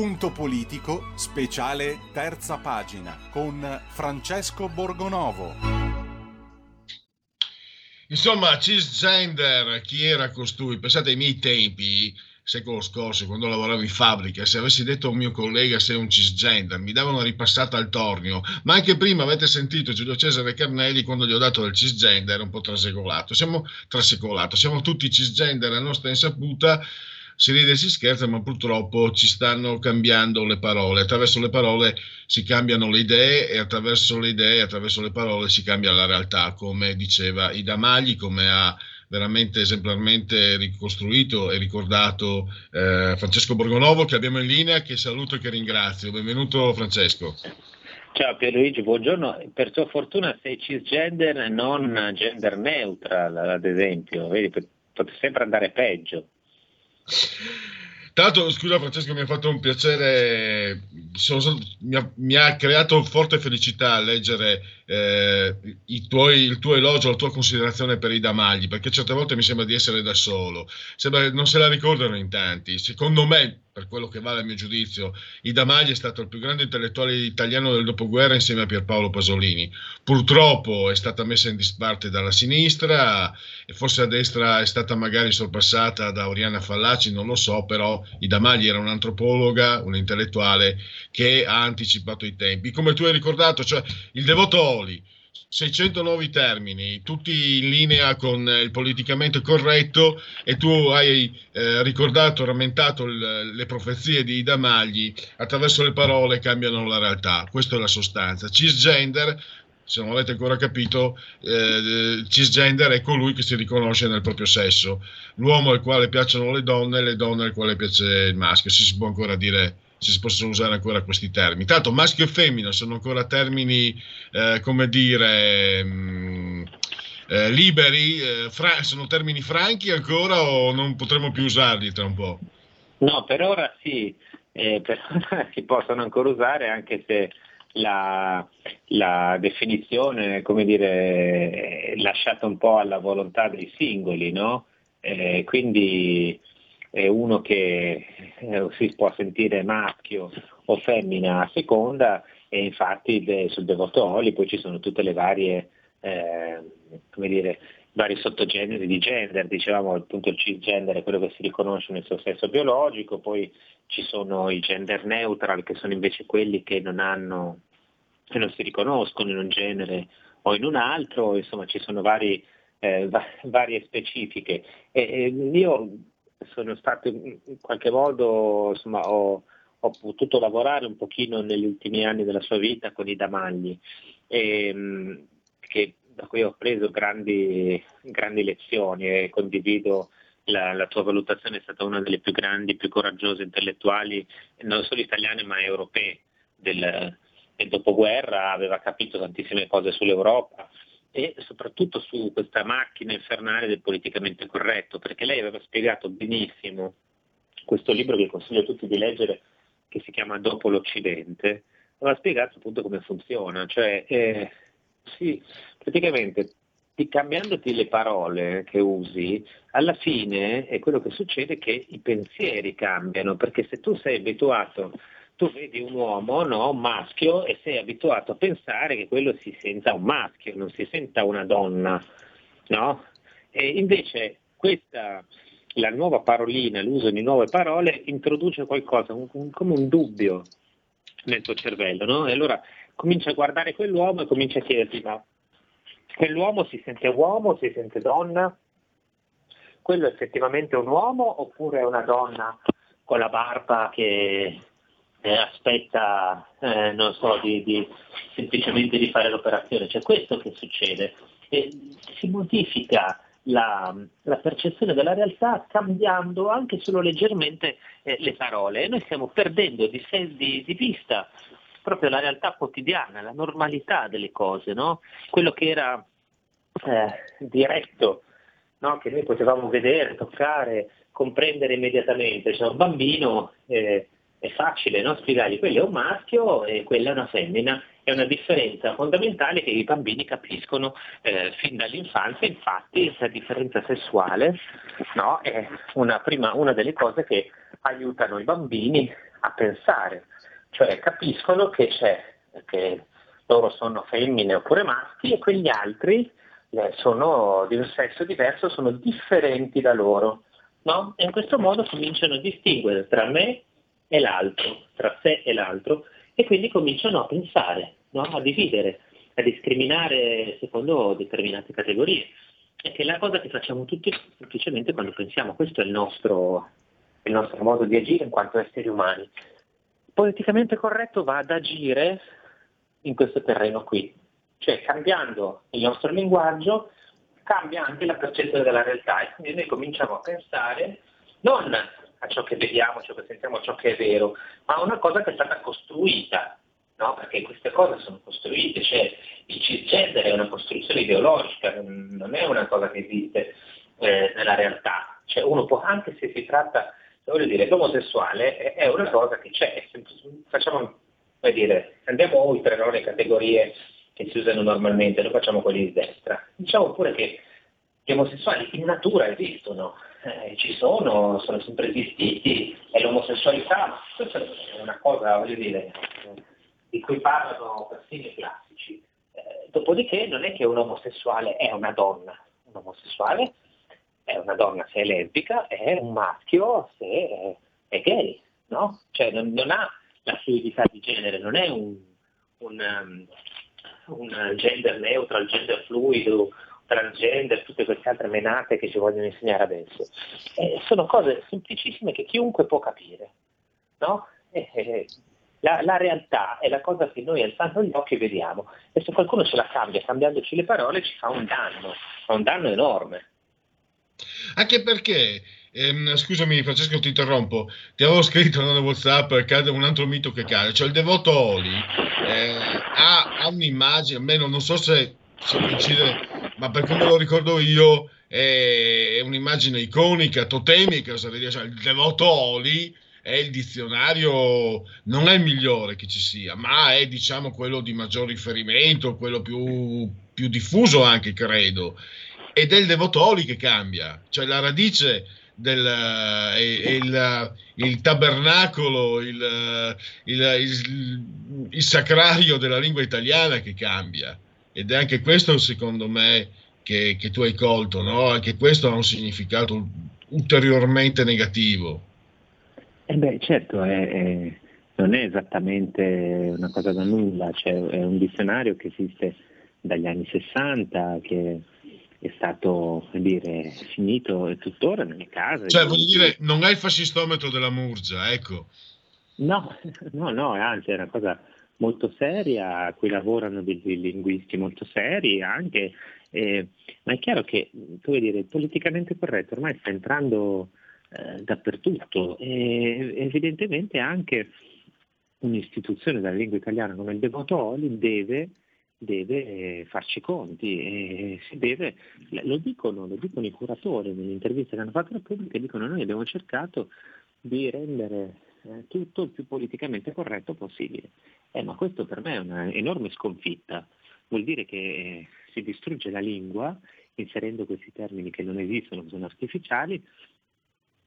Punto politico, speciale terza pagina con Francesco Borgonovo. Insomma, cisgender, chi era costui? Pensate ai miei tempi, secolo scorso, quando lavoravo in fabbrica, se avessi detto a un mio collega sei un cisgender, mi davano ripassata al tornio. Ma anche prima avete sentito Giulio Cesare Carnelli quando gli ho dato del cisgender un po' trasecolato. Siamo trasecolato, siamo tutti cisgender a nostra insaputa si ride e si scherza, ma purtroppo ci stanno cambiando le parole. Attraverso le parole si cambiano le idee e attraverso le idee, attraverso le parole si cambia la realtà, come diceva Ida Magli, come ha veramente esemplarmente ricostruito e ricordato eh, Francesco Borgonovo che abbiamo in linea, che saluto e che ringrazio. Benvenuto Francesco. Ciao Pierluigi, buongiorno. Per tua fortuna sei cisgender e non gender neutral, ad esempio. Vedi, potrebbe sempre andare peggio. Tra l'altro, scusa Francesco, mi ha fatto un piacere, sono, mi, ha, mi, ha, creato forte felicità leggere eh, tuoi, il tuo elogio, la tua considerazione per Ida Magli, perché certe volte mi sembra di essere da solo, sembra non se la ricordano in tanti. Secondo me, per quello che vale a mio giudizio, Ida Magli è stato il più grande intellettuale italiano del dopoguerra insieme a Pierpaolo Pasolini. Purtroppo è stata messa in disparte dalla sinistra e forse a destra è stata magari sorpassata da Oriana Fallaci, non lo so, però Ida Magli era un'antropologa, un'intellettuale che ha anticipato i tempi. Come tu hai ricordato, cioè il devoto Oli, 600 nuovi termini, tutti in linea con il politicamente corretto e tu hai eh, ricordato, rammentato il, le profezie di Ida Magli, attraverso le parole cambiano la realtà, questa è la sostanza. Cisgender, se non avete ancora capito, eh, cisgender è colui che si riconosce nel proprio sesso, l'uomo al quale piacciono le donne le donne al quale piace il maschio, se si può ancora dire se si possono usare ancora questi termini. Tanto maschio e femmina sono ancora termini, eh, come dire, mh, mm, eh, liberi, eh, fra- sono termini franchi ancora o non potremo più usarli tra un po'? No, per ora sì, eh, per ora si possono ancora usare anche se la, la definizione, come dire, è lasciata un po' alla volontà dei singoli, no? Eh, quindi è uno che eh, si può sentire maschio o femmina a seconda e infatti de, sul devoto Oli poi ci sono tutte le varie, eh, come dire, vari sottogeneri di gender, dicevamo appunto il cisgender è quello che si riconosce nel suo sesso biologico, poi ci sono i gender neutral che sono invece quelli che non hanno, che non si riconoscono in un genere o in un altro, insomma ci sono vari, eh, va- varie specifiche. E, e io sono stato in qualche modo, insomma, ho, ho, potuto lavorare un pochino negli ultimi anni della sua vita con i Damagli, e, ehm, che, da cui ho preso grandi, grandi lezioni e condivido la, la, tua valutazione, è stata una delle più grandi, più coraggiose intellettuali, non solo italiane ma europee del, del dopoguerra, aveva capito tantissime cose sull'Europa, e soprattutto su questa macchina infernale del politicamente corretto, perché lei aveva spiegato benissimo questo libro che consiglio a tutti di leggere, che si chiama Dopo l'Occidente, aveva spiegato appunto come funziona, cioè eh, sì, praticamente cambiandoti le parole che usi, alla fine è quello che succede che i pensieri cambiano, perché se tu sei abituato tu vedi un uomo, no, maschio, e sei abituato a pensare che quello si senta un maschio, non si senta una donna, no? E invece questa, la nuova parolina, l'uso di nuove parole, introduce qualcosa, un, un, come un dubbio nel tuo cervello, no? E allora comincia a guardare quell'uomo e comincia a chiederti, ma quell'uomo si sente uomo, si sente donna? Quello è effettivamente un uomo oppure è una donna con la barba che eh, aspetta, eh, non so, di, di, semplicemente di fare l'operazione. Cioè questo che succede. E si modifica la, la, percezione della realtà cambiando anche solo leggermente eh, le parole e noi stiamo perdendo di, di, di, vista proprio la realtà quotidiana, la normalità delle cose, no? quello che era eh, diretto, no? che noi potevamo vedere, toccare, comprendere immediatamente. Cioè un bambino eh, è facile no? spiegargli quello è un maschio e quella è una femmina, è una differenza fondamentale che i bambini capiscono eh, fin dall'infanzia, infatti questa differenza sessuale no? è una, prima, una delle cose che aiutano i bambini a pensare, cioè capiscono che c'è, che loro sono femmine oppure maschi e quegli altri eh, sono di un sesso diverso, sono differenti da loro. No? E in questo modo cominciano a distinguere tra me e l'altro, tra sé e l'altro, e quindi cominciano a pensare, no? a dividere, a discriminare secondo determinate categorie. E che è la cosa che facciamo tutti semplicemente quando pensiamo, questo è il nostro, il nostro modo di agire in quanto esseri umani. Politicamente corretto va ad agire in questo terreno qui, cioè cambiando il nostro linguaggio cambia anche la percezione della realtà e quindi noi cominciamo a pensare non a ciò che vediamo, a ciò che sentiamo, a ciò che è vero, ma a una cosa che è stata costruita, no? perché queste cose sono costruite, cioè il cisgender è una costruzione ideologica, non è una cosa che esiste eh, nella realtà, cioè uno può, anche se si tratta, voglio dire, l'omosessuale è una cosa che c'è, facciamo, come dire, andiamo oltre no, le categorie che si usano normalmente, noi facciamo quelli di destra. Diciamo pure che gli omosessuali in natura esistono, eh, ci sono, sono sempre esistiti, è l'omosessualità, questa è una cosa, voglio dire, di cui parlano persino i classici. Eh, dopodiché non è che un omosessuale è una donna, un omosessuale è una donna se è lesbica, è un maschio se è, è gay, no? Cioè non, non, ha la fluidità di genere, non è un, un, um, un gender neutral, gender fluido, transgender, tutte queste altre menate che ci vogliono insegnare adesso. Eh, sono cose semplicissime che chiunque può capire. No? Eh, eh, la, la, realtà è la cosa che noi alzando gli occhi vediamo e se qualcuno ce la cambia cambiandoci le parole ci fa un danno, fa un danno enorme. Anche perché Ehm, scusami Francesco ti interrompo ti avevo scritto nel whatsapp cade un altro mito che cade cioè il devoto Oli eh, ha, ha, un'immagine almeno non so se, se coincide ma per come lo ricordo io è un'immagine iconica totemica cioè il devoto Oli è il dizionario, non è il migliore che ci sia, ma è diciamo quello di maggior riferimento, quello più, più diffuso anche, credo. Ed è il devotoli che cambia, cioè la radice del il, il, tabernacolo, il, il, il, sacrario della lingua italiana che cambia. Ed è anche questo, secondo me, che, che tu hai colto, no? Anche questo ha un significato ulteriormente negativo. Eh beh, certo, è, è, non è esattamente una cosa da nulla, cioè, è un dizionario che esiste dagli anni 60, che è stato dire, finito tuttora nelle case. Cioè, voglio dire, non è il fascistometro della Murgia, ecco. No, no, no, anzi è una cosa molto seria, a cui lavorano dei linguisti molto seri anche, eh, ma è chiaro che, come dire, politicamente corretto ormai sta entrando eh, dappertutto e evidentemente anche un'istituzione della lingua italiana come il Devoto Oli deve deve farci i conti e si deve, lo dicono, lo dicono i curatori nell'intervista che hanno fatto alla Repubblica, dicono noi abbiamo cercato di rendere eh, tutto il più politicamente corretto possibile. Eh, ma questo per me è un'enorme sconfitta, vuol dire che eh, si distrugge la lingua inserendo questi termini che non esistono, sono artificiali,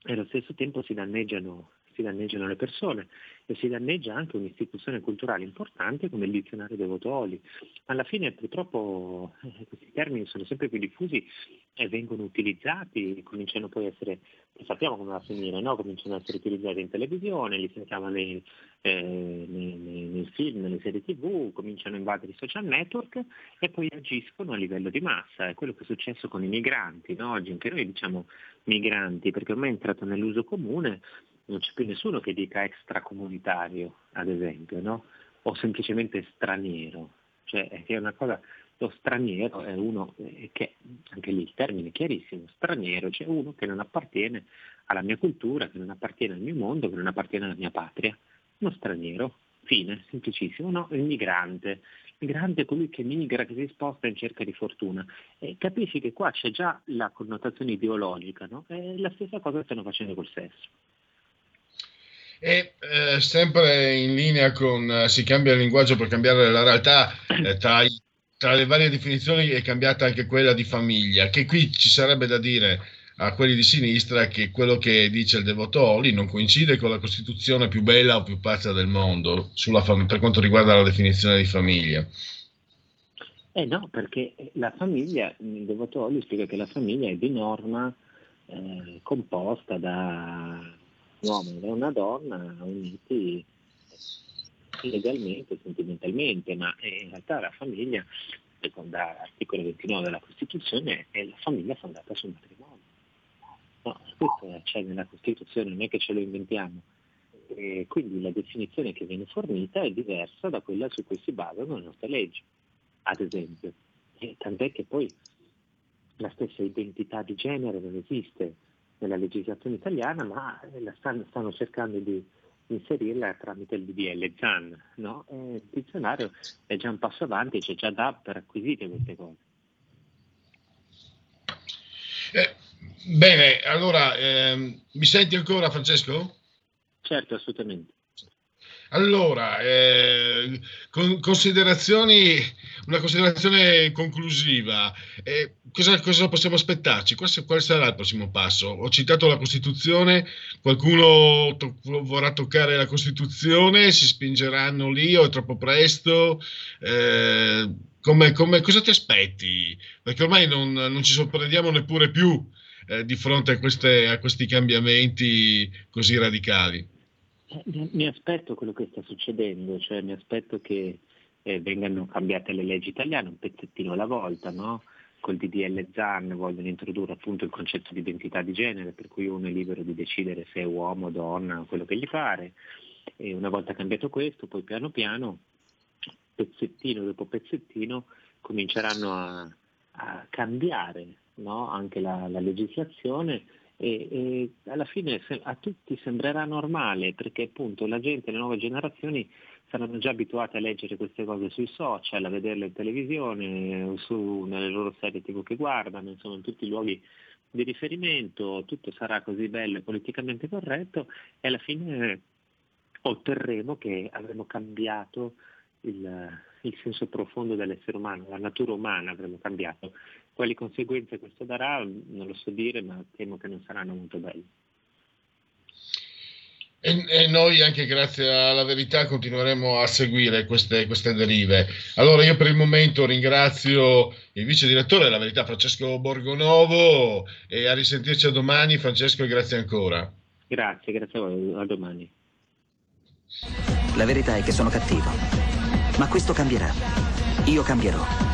e allo stesso tempo si danneggiano si danneggiano le persone e si danneggia anche un'istituzione culturale importante come il dizionario dei Votoli. Alla fine purtroppo eh, questi termini sono sempre più diffusi e vengono utilizzati, cominciano poi a essere, sappiamo come va a finire, no? cominciano ad essere utilizzati in televisione, li sentiamo nei, eh, nei, nei, nei, film, nelle serie tv, cominciano a invadere i social network e poi agiscono a livello di massa. È quello che è successo con i migranti, no? oggi anche noi diciamo migranti perché ormai è entrato nell'uso comune non c'è più nessuno che dica extracomunitario, ad esempio, no? o semplicemente straniero. Cioè, è una cosa, lo straniero è uno eh, che, anche lì il termine è chiarissimo, straniero, cioè uno che non appartiene alla mia cultura, che non appartiene al mio mondo, che non appartiene alla mia patria. Uno straniero, fine, semplicissimo, no? Il migrante. Il migrante è colui che migra, che si sposta in cerca di fortuna. E capisci che qua c'è già la connotazione ideologica, no? È la stessa cosa che stanno facendo col sesso. E eh, sempre in linea con eh, si cambia il linguaggio per cambiare la realtà, eh, tra, tra, le varie definizioni è cambiata anche quella di famiglia, che qui ci sarebbe da dire a quelli di sinistra che quello che dice il devoto Oli non coincide con la Costituzione più bella o più pazza del mondo fam- per quanto riguarda la definizione di famiglia. Eh no, perché la famiglia, il devoto Oli spiega che la famiglia è di norma eh, composta da un uomo e una donna uniti legalmente, sentimentalmente, ma in realtà la famiglia, secondo l'articolo 29 della Costituzione, è la famiglia fondata sul matrimonio. No, questo c'è nella Costituzione, non è che ce lo inventiamo. E quindi la definizione che viene fornita è diversa da quella su cui si basano le nostre leggi, ad esempio. E tant'è che poi la stessa identità di genere non esiste nella legislazione italiana, ma la stanno, stanno cercando di inserirla tramite il DDL ZAN. No? il dizionario è già un passo avanti, c'è già da per acquisire queste cose. Eh, bene, allora ehm, mi senti ancora Francesco? Certo, assolutamente. Allora, eh, con, considerazioni, una considerazione conclusiva. Eh, cosa, cosa, possiamo aspettarci? Qual, qual, sarà il prossimo passo? Ho citato la Costituzione, qualcuno to- vorrà toccare la Costituzione, si spingeranno lì o è troppo presto? Eh, come, come, cosa ti aspetti? Perché ormai non, non ci sorprendiamo neppure più eh, di fronte a, queste, a questi cambiamenti così radicali. Eh, mi aspetto quello che sta succedendo, cioè mi aspetto che eh, vengano cambiate le leggi italiane un pezzettino alla volta, no? Col DDL ZAN vogliono introdurre appunto il concetto di identità di genere, per cui uno è libero di decidere se è uomo, donna, quello che gli pare. E una volta cambiato questo, poi piano piano, pezzettino dopo pezzettino, cominceranno a, a cambiare no? anche la, la legislazione e, e, alla fine a tutti sembrerà normale perché appunto la gente, le nuove generazioni saranno già abituate a leggere queste cose sui social, a vederle in televisione, su, nelle loro serie tv che guardano, insomma in tutti i luoghi di riferimento, tutto sarà così bello e politicamente corretto e alla fine otterremo che avremo cambiato il, il senso profondo dell'essere umano, la natura umana avremo cambiato. Quali conseguenze questo darà non lo so dire, ma temo che non saranno molto belle. E, e, noi anche grazie alla verità continueremo a seguire queste, queste, derive. Allora io per il momento ringrazio il vice direttore della verità Francesco Borgonovo e a risentirci a domani Francesco e grazie ancora. Grazie, grazie a voi, a domani. La verità è che sono cattivo, ma questo cambierà. Io cambierò.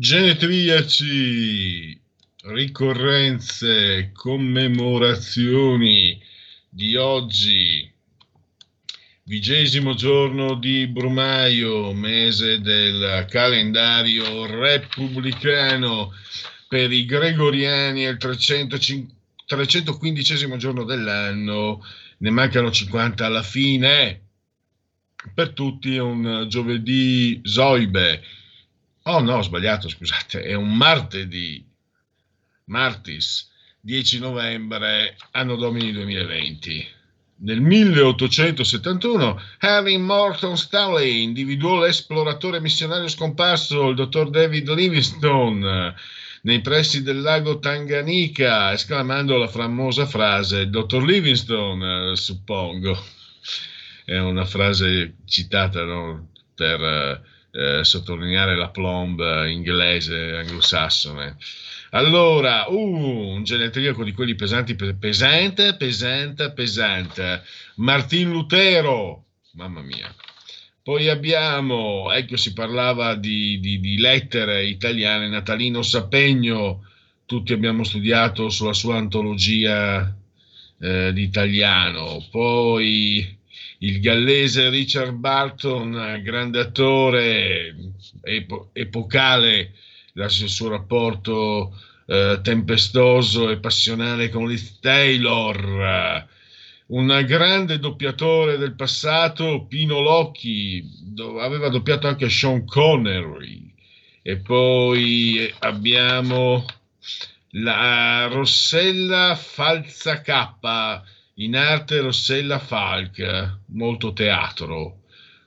Genetriaci, ricorrenze, commemorazioni di oggi, vigesimo giorno di Brumaio, mese del calendario repubblicano per i gregoriani, il 315 giorno dell'anno, ne mancano 50 alla fine. Per tutti è un giovedì zoibe Oh no, ho sbagliato, scusate, è un martedì, martis 10 novembre, anno domini 2020. Nel 1871 Harry Morton Stanley individuò l'esploratore missionario scomparso, il dottor David Livingstone, nei pressi del lago Tanganica, esclamando la famosa frase Dottor Livingstone, suppongo. È una frase citata no? per eh, sottolineare la plomb inglese anglosassone. Allora, uh, un genetriaco di quelli pesanti, pesante, pesante, pesante. Martin Lutero, mamma mia. Poi abbiamo, ecco, si parlava di, di, di lettere italiane, Natalino Sapegno, tutti abbiamo studiato sulla sua antologia eh, di italiano. Poi il gallese Richard Barton, grande attore, epo- epocale il suo rapporto eh, tempestoso e passionale con Liz Taylor, un grande doppiatore del passato, Pino Locchi, do- aveva doppiato anche Sean Connery, e poi abbiamo la Rossella Falza K, in arte Rossella Falk, molto teatro.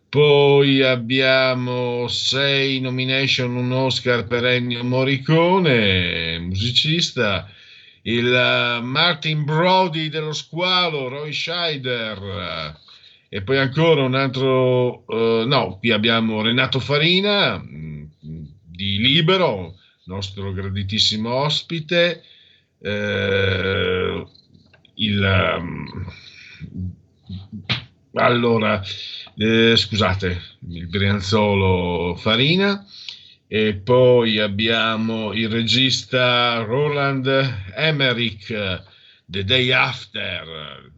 Poi abbiamo sei nomination, un Oscar per Ennio Morricone, musicista, il uh, Martin Brody dello squalo, Roy Scheider, e poi ancora un altro, uh, no, qui abbiamo Renato Farina mh, di Libero, nostro graditissimo ospite, eh, il... Um, allora, eh, scusate, il Brianzolo Farina, e poi abbiamo il regista Roland Emmerich, The Day After,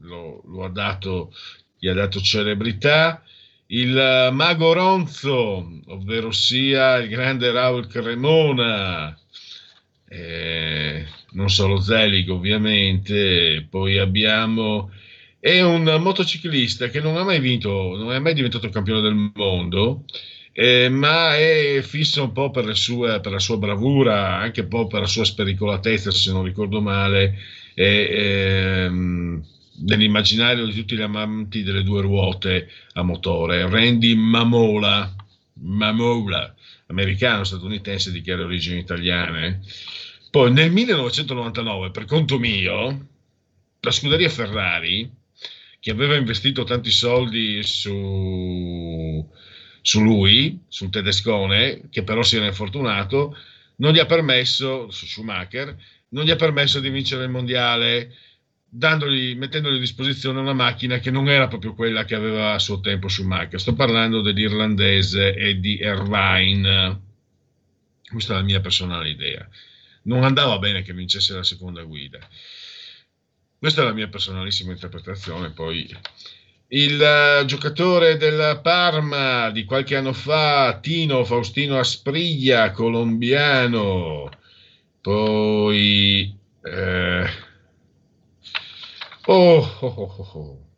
lo, lo ha dato, gli ha dato celebrità, il mago Ronzo, ovvero sia il grande Raul Cremona, eh, non solo Zelig ovviamente, poi abbiamo è un motociclista che non ha mai vinto, non è mai diventato campione del mondo, eh, ma è fisso un po' per, sue, per, la sua bravura, anche un po' per la sua spericolatezza, se non ricordo male, e, ehm, nell'immaginario di tutti gli amanti delle due ruote a motore. Randy Mamola, Mamola americano, statunitense di chiare origini italiane. Poi nel 1999, per conto mio, la scuderia Ferrari che aveva investito tanti soldi su, su lui, sul tedescone, che però si era infortunato, non gli ha permesso, su Schumacher, non gli ha permesso di vincere il mondiale, dandogli, mettendogli a disposizione una macchina che non era proprio quella che aveva a suo tempo Schumacher. Sto parlando dell'irlandese Eddie Irvine. Questa è la mia personale idea. Non andava bene che vincesse la seconda guida. Questa è la mia personalissima interpretazione. Poi il uh, giocatore del Parma di qualche anno fa, Tino Faustino Aspriglia, colombiano. Poi eh, oh, oh, oh, oh.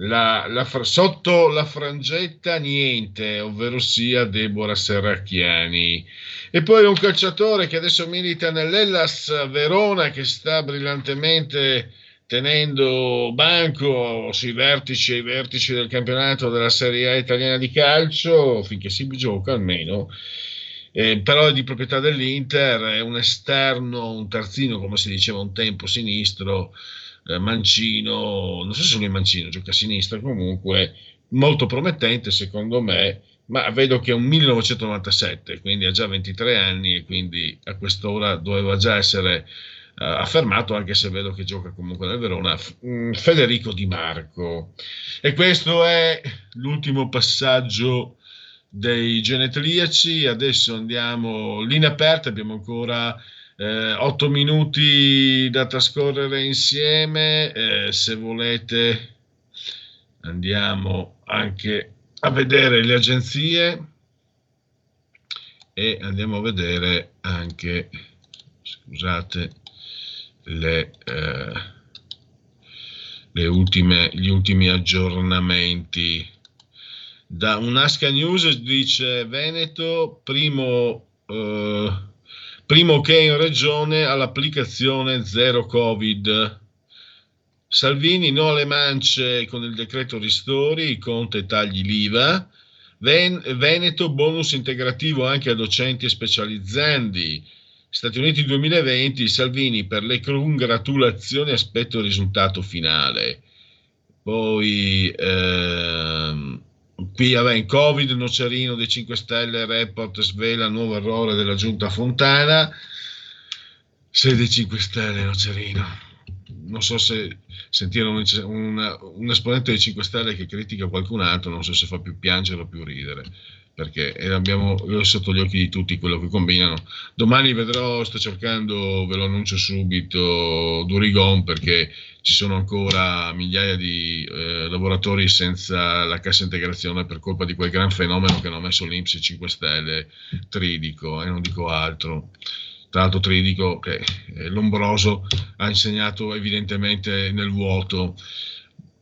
La, la, sotto la frangetta niente, ovvero sia Deborah Serracchiani. E poi un calciatore che adesso milita nell'Ellas Verona che sta brillantemente tenendo banco sui vertici e i vertici del campionato della Serie A italiana di calcio, finché si gioca almeno, eh, però è di proprietà dell'Inter, è un esterno, un terzino, come si diceva un tempo, sinistro, mancino, non so se lui è mancino, gioca a sinistra comunque, molto promettente secondo me, ma vedo che è un 1997, quindi ha già 23 anni e quindi a quest'ora doveva già essere uh, affermato, anche se vedo che gioca comunque nel Verona, mm, Federico Di Marco. E questo è l'ultimo passaggio dei genetriaci. Adesso andiamo linea aperta, abbiamo ancora eh, 8 minuti da trascorrere insieme. Eh, se volete andiamo anche a vedere le agenzie e andiamo a vedere anche scusate le, eh, le ultime, gli ultimi aggiornamenti. Da un'Asca News dice Veneto, primo, eh, primo che in regione all'applicazione zero Covid. Salvini no alle mance con il decreto ristori, Conte tagli l'IVA. Ven- Veneto bonus integrativo anche a docenti e specializzandi. Stati Uniti 2020, Salvini per le congratulazioni aspetto il risultato finale. Poi ehm, vabbè, in Covid, Nocerino dei 5 Stelle, report svela nuovo errore della giunta Fontana. Sei dei 5 Stelle, Nocerino. non so se sentire un, un, un, esponente dei 5 Stelle che critica qualcun altro, non so se fa più piangere o più ridere, perché abbiamo sotto gli occhi di tutti quello che combinano. Domani vedrò, sto cercando, ve lo annuncio subito, Durigon, perché ci sono ancora migliaia di eh, lavoratori senza la cassa integrazione per colpa di quel gran fenomeno che hanno messo l'Inps e 5 Stelle, Tridico, e eh, non dico altro tra l'altro Tridico che eh, Lombroso ha insegnato evidentemente nel vuoto.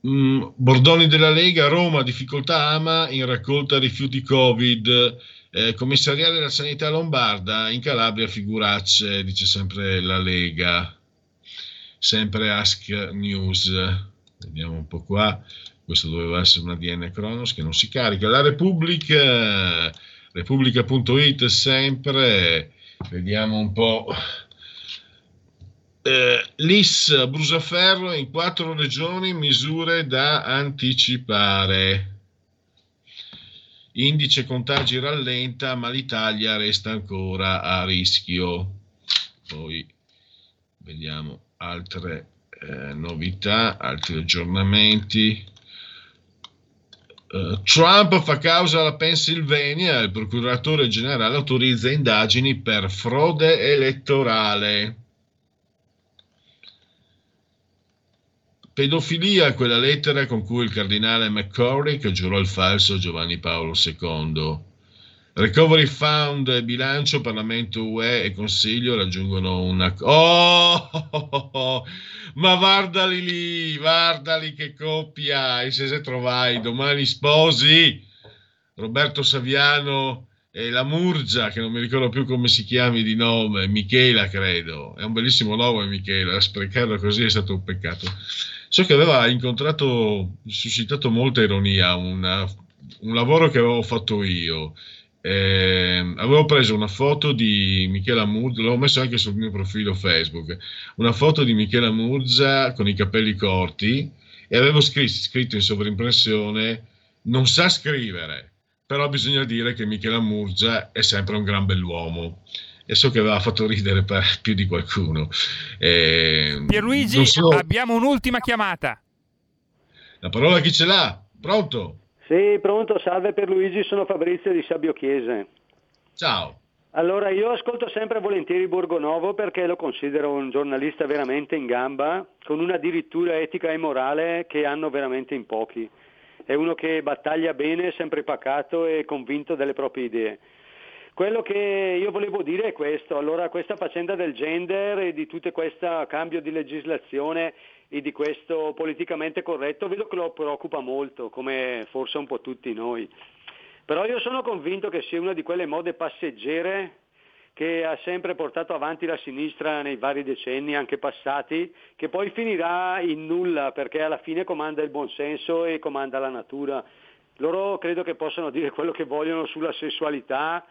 Mm, Bordoni della Lega, Roma, difficoltà AMA in raccolta rifiuti Covid. Eh, commissariale della sanità lombarda, in Calabria figuracce, dice sempre la Lega. Sempre Ask News. Vediamo un po' qua. Questo doveva essere una DN Cronos che non si carica. La Repubblica, Repubblica.it sempre Vediamo un po'. Eh, L'IS Brusaferro in quattro regioni misure da anticipare. Indice contagi rallenta, ma l'Italia resta ancora a rischio. Poi vediamo altre eh, novità, altri aggiornamenti. Uh, Trump fa causa alla Pennsylvania, il procuratore generale autorizza indagini per frode elettorale. Pedofilia, quella lettera con cui il cardinale McCorrick giurò il falso Giovanni Paolo II. Recovery Fund bilancio, Parlamento UE e Consiglio raggiungono una... Oh, oh, oh, oh, ma guardali lì, guardali che coppia, e se se trovai domani sposi, Roberto Saviano e la Murgia, che non mi ricordo più come si chiami di nome, Michela credo, è un bellissimo nome Michela, sprecarlo così è stato un peccato. So che aveva incontrato, suscitato molta ironia, una, un lavoro che avevo fatto io, eh, avevo preso una foto di Michela Murza, l'ho messo anche sul mio profilo Facebook, una foto di Michela Murza con i capelli corti e avevo scritto, scritto in sovrimpressione non sa scrivere, però bisogna dire che Michela Murza è sempre un gran bell'uomo e so che aveva fatto ridere per più di qualcuno. Eh, Pierluigi, so... abbiamo un'ultima chiamata. La parola chi ce l'ha? Pronto? Sì, pronto, salve per Luigi, sono Fabrizio di Sabio Chiese. Ciao. Allora, io ascolto sempre volentieri Borgonovo perché lo considero un giornalista veramente in gamba, con una dirittura etica e morale che hanno veramente in pochi. È uno che battaglia bene, sempre pacato e convinto delle proprie idee. Quello che io volevo dire è questo, allora questa faccenda del gender e di tutto questo cambio di legislazione e di questo politicamente corretto vedo che lo preoccupa molto, come forse un po' tutti noi. Però io sono convinto che sia una di quelle mode passeggere che ha sempre portato avanti la sinistra nei vari decenni, anche passati, che poi finirà in nulla perché alla fine comanda il buonsenso e comanda la natura. Loro credo che possano dire quello che vogliono sulla sessualità,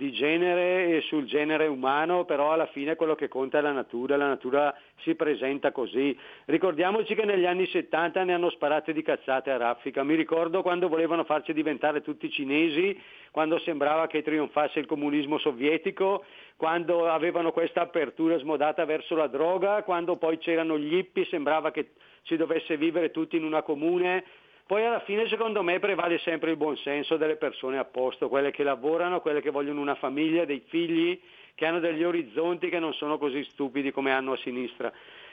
di genere e sul genere umano, però alla fine quello che conta è la natura, la natura si presenta così. Ricordiamoci che negli anni 70 ne hanno sparate di cazzate a raffica, mi ricordo quando volevano farci diventare tutti cinesi, quando sembrava che trionfasse il comunismo sovietico, quando avevano questa apertura smodata verso la droga, quando poi c'erano gli hippie, sembrava che si dovesse vivere tutti in una comune, poi alla fine secondo me prevale sempre il buonsenso delle persone a posto, quelle che lavorano, quelle che vogliono una famiglia, dei figli, che hanno degli orizzonti che non sono così stupidi come hanno a sinistra.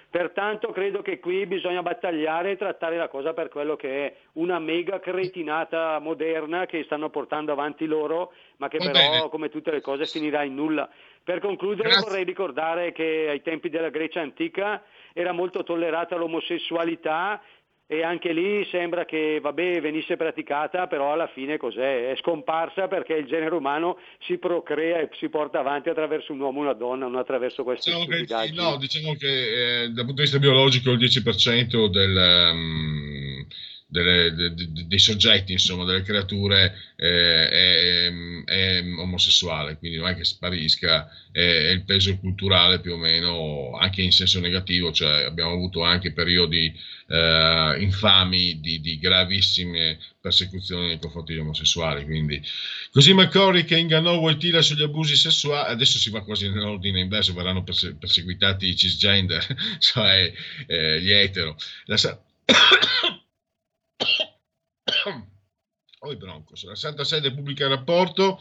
Pertanto credo che qui bisogna battagliare e trattare la cosa per quello che è una mega cretinata moderna che stanno portando avanti loro, ma che Va però, bene. come tutte le cose, finirà in nulla. Per concludere Grazie. vorrei ricordare che ai tempi della Grecia antica era molto tollerata l'omosessualità e anche lì sembra che vabbè, venisse praticata, però alla fine cos'è? È scomparsa perché il genere umano si procrea e si porta avanti attraverso un uomo e una donna, non attraverso queste diciamo che, No, diciamo che eh, dal punto di vista biologico il 10% del, um, delle, de, de, dei soggetti, insomma, delle creature eh, è, è, omosessuale, quindi non è che sparisca, è, è, il peso culturale più o meno, anche in senso negativo, cioè abbiamo avuto anche periodi eh, infami di, di, gravissime persecuzioni nei confronti degli omosessuali. Quindi. Così McCorry che ingannò Wojtyla sugli abusi sessuali, adesso si va quasi nell'ordine inverso, verranno perse- perseguitati i cisgender, cioè eh, gli etero. La, oh, Broncos. La Santa Sede pubblica il rapporto.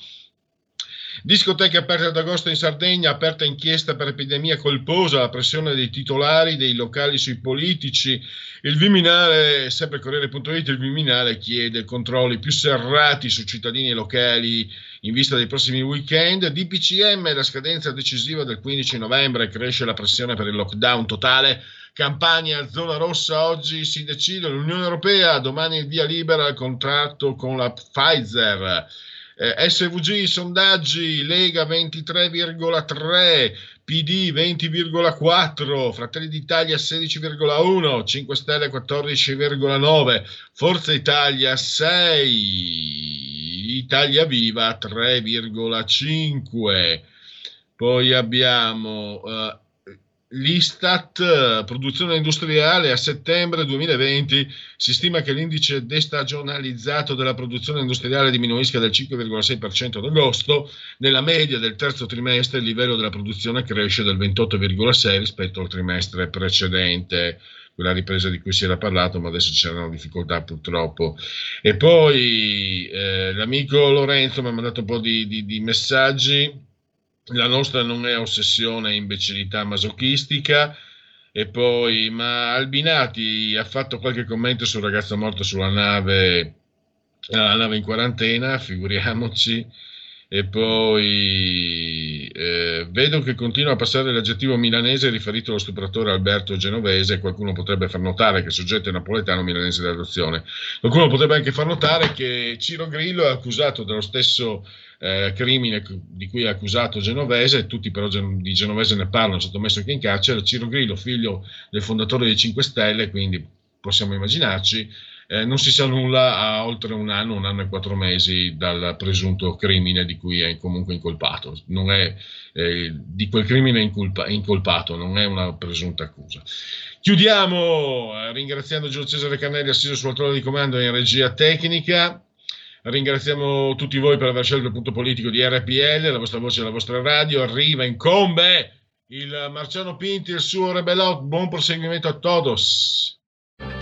Discoteche aperte ad agosto in Sardegna, aperta inchiesta per epidemia colposa, la pressione dei titolari dei locali sui politici. Il Viminale, sempre Corriere.it, il Viminale chiede controlli più serrati su cittadini locali in vista dei prossimi weekend. DPCM, la scadenza decisiva del 15 novembre, cresce la pressione per il lockdown totale Campania, zona rossa, oggi si decide l'Unione Europea, domani il via libera al contratto con la Pfizer. Eh, SVG, sondaggi, Lega 23,3, PD 20,4, Fratelli d'Italia 16,1, 5 Stelle 14,9, Forza Italia 6, Italia Viva 3,5. Poi abbiamo... Uh, L'Istat, eh, produzione industriale, a settembre 2020 si stima che l'indice destagionalizzato della produzione industriale diminuisca del 5,6% ad agosto. Nella media del terzo trimestre il livello della produzione cresce del 28,6% rispetto al trimestre precedente quella ripresa di cui si era parlato, ma adesso c'erano difficoltà purtroppo. E poi eh, l'amico Lorenzo mi ha mandato un po' di, di, di messaggi la nostra non è ossessione e imbecillità masochistica. E poi, ma Albinati ha fatto qualche commento sul ragazzo morto sulla nave, la nave in quarantena, figuriamoci. E poi eh, vedo che continua a passare l'aggettivo milanese riferito allo stupratore Alberto Genovese. Qualcuno potrebbe far notare che il soggetto è napoletano milanese d'adozione. Qualcuno potrebbe anche far notare che Ciro Grillo è accusato dello stesso eh, crimine di cui è accusato Genovese, tutti però di Genovese ne parlano, sottomesso anche in carcere, Ciro Grillo, figlio del fondatore dei 5 Stelle, quindi possiamo immaginarci, eh, non si sa nulla a oltre un anno, un anno e quattro mesi dal presunto crimine di cui è comunque incolpato. Non è eh, di quel crimine incolpa, incolpato, non è una presunta accusa. Chiudiamo eh, ringraziando Giulio Cesare Cannelli assiso sulla trono di comando in regia tecnica. Ringraziamo tutti voi per aver scelto il punto politico di RPL, la vostra voce e la vostra radio. Arriva, incombe il Marciano Pinti e il suo Rebelot. Buon proseguimento a todos.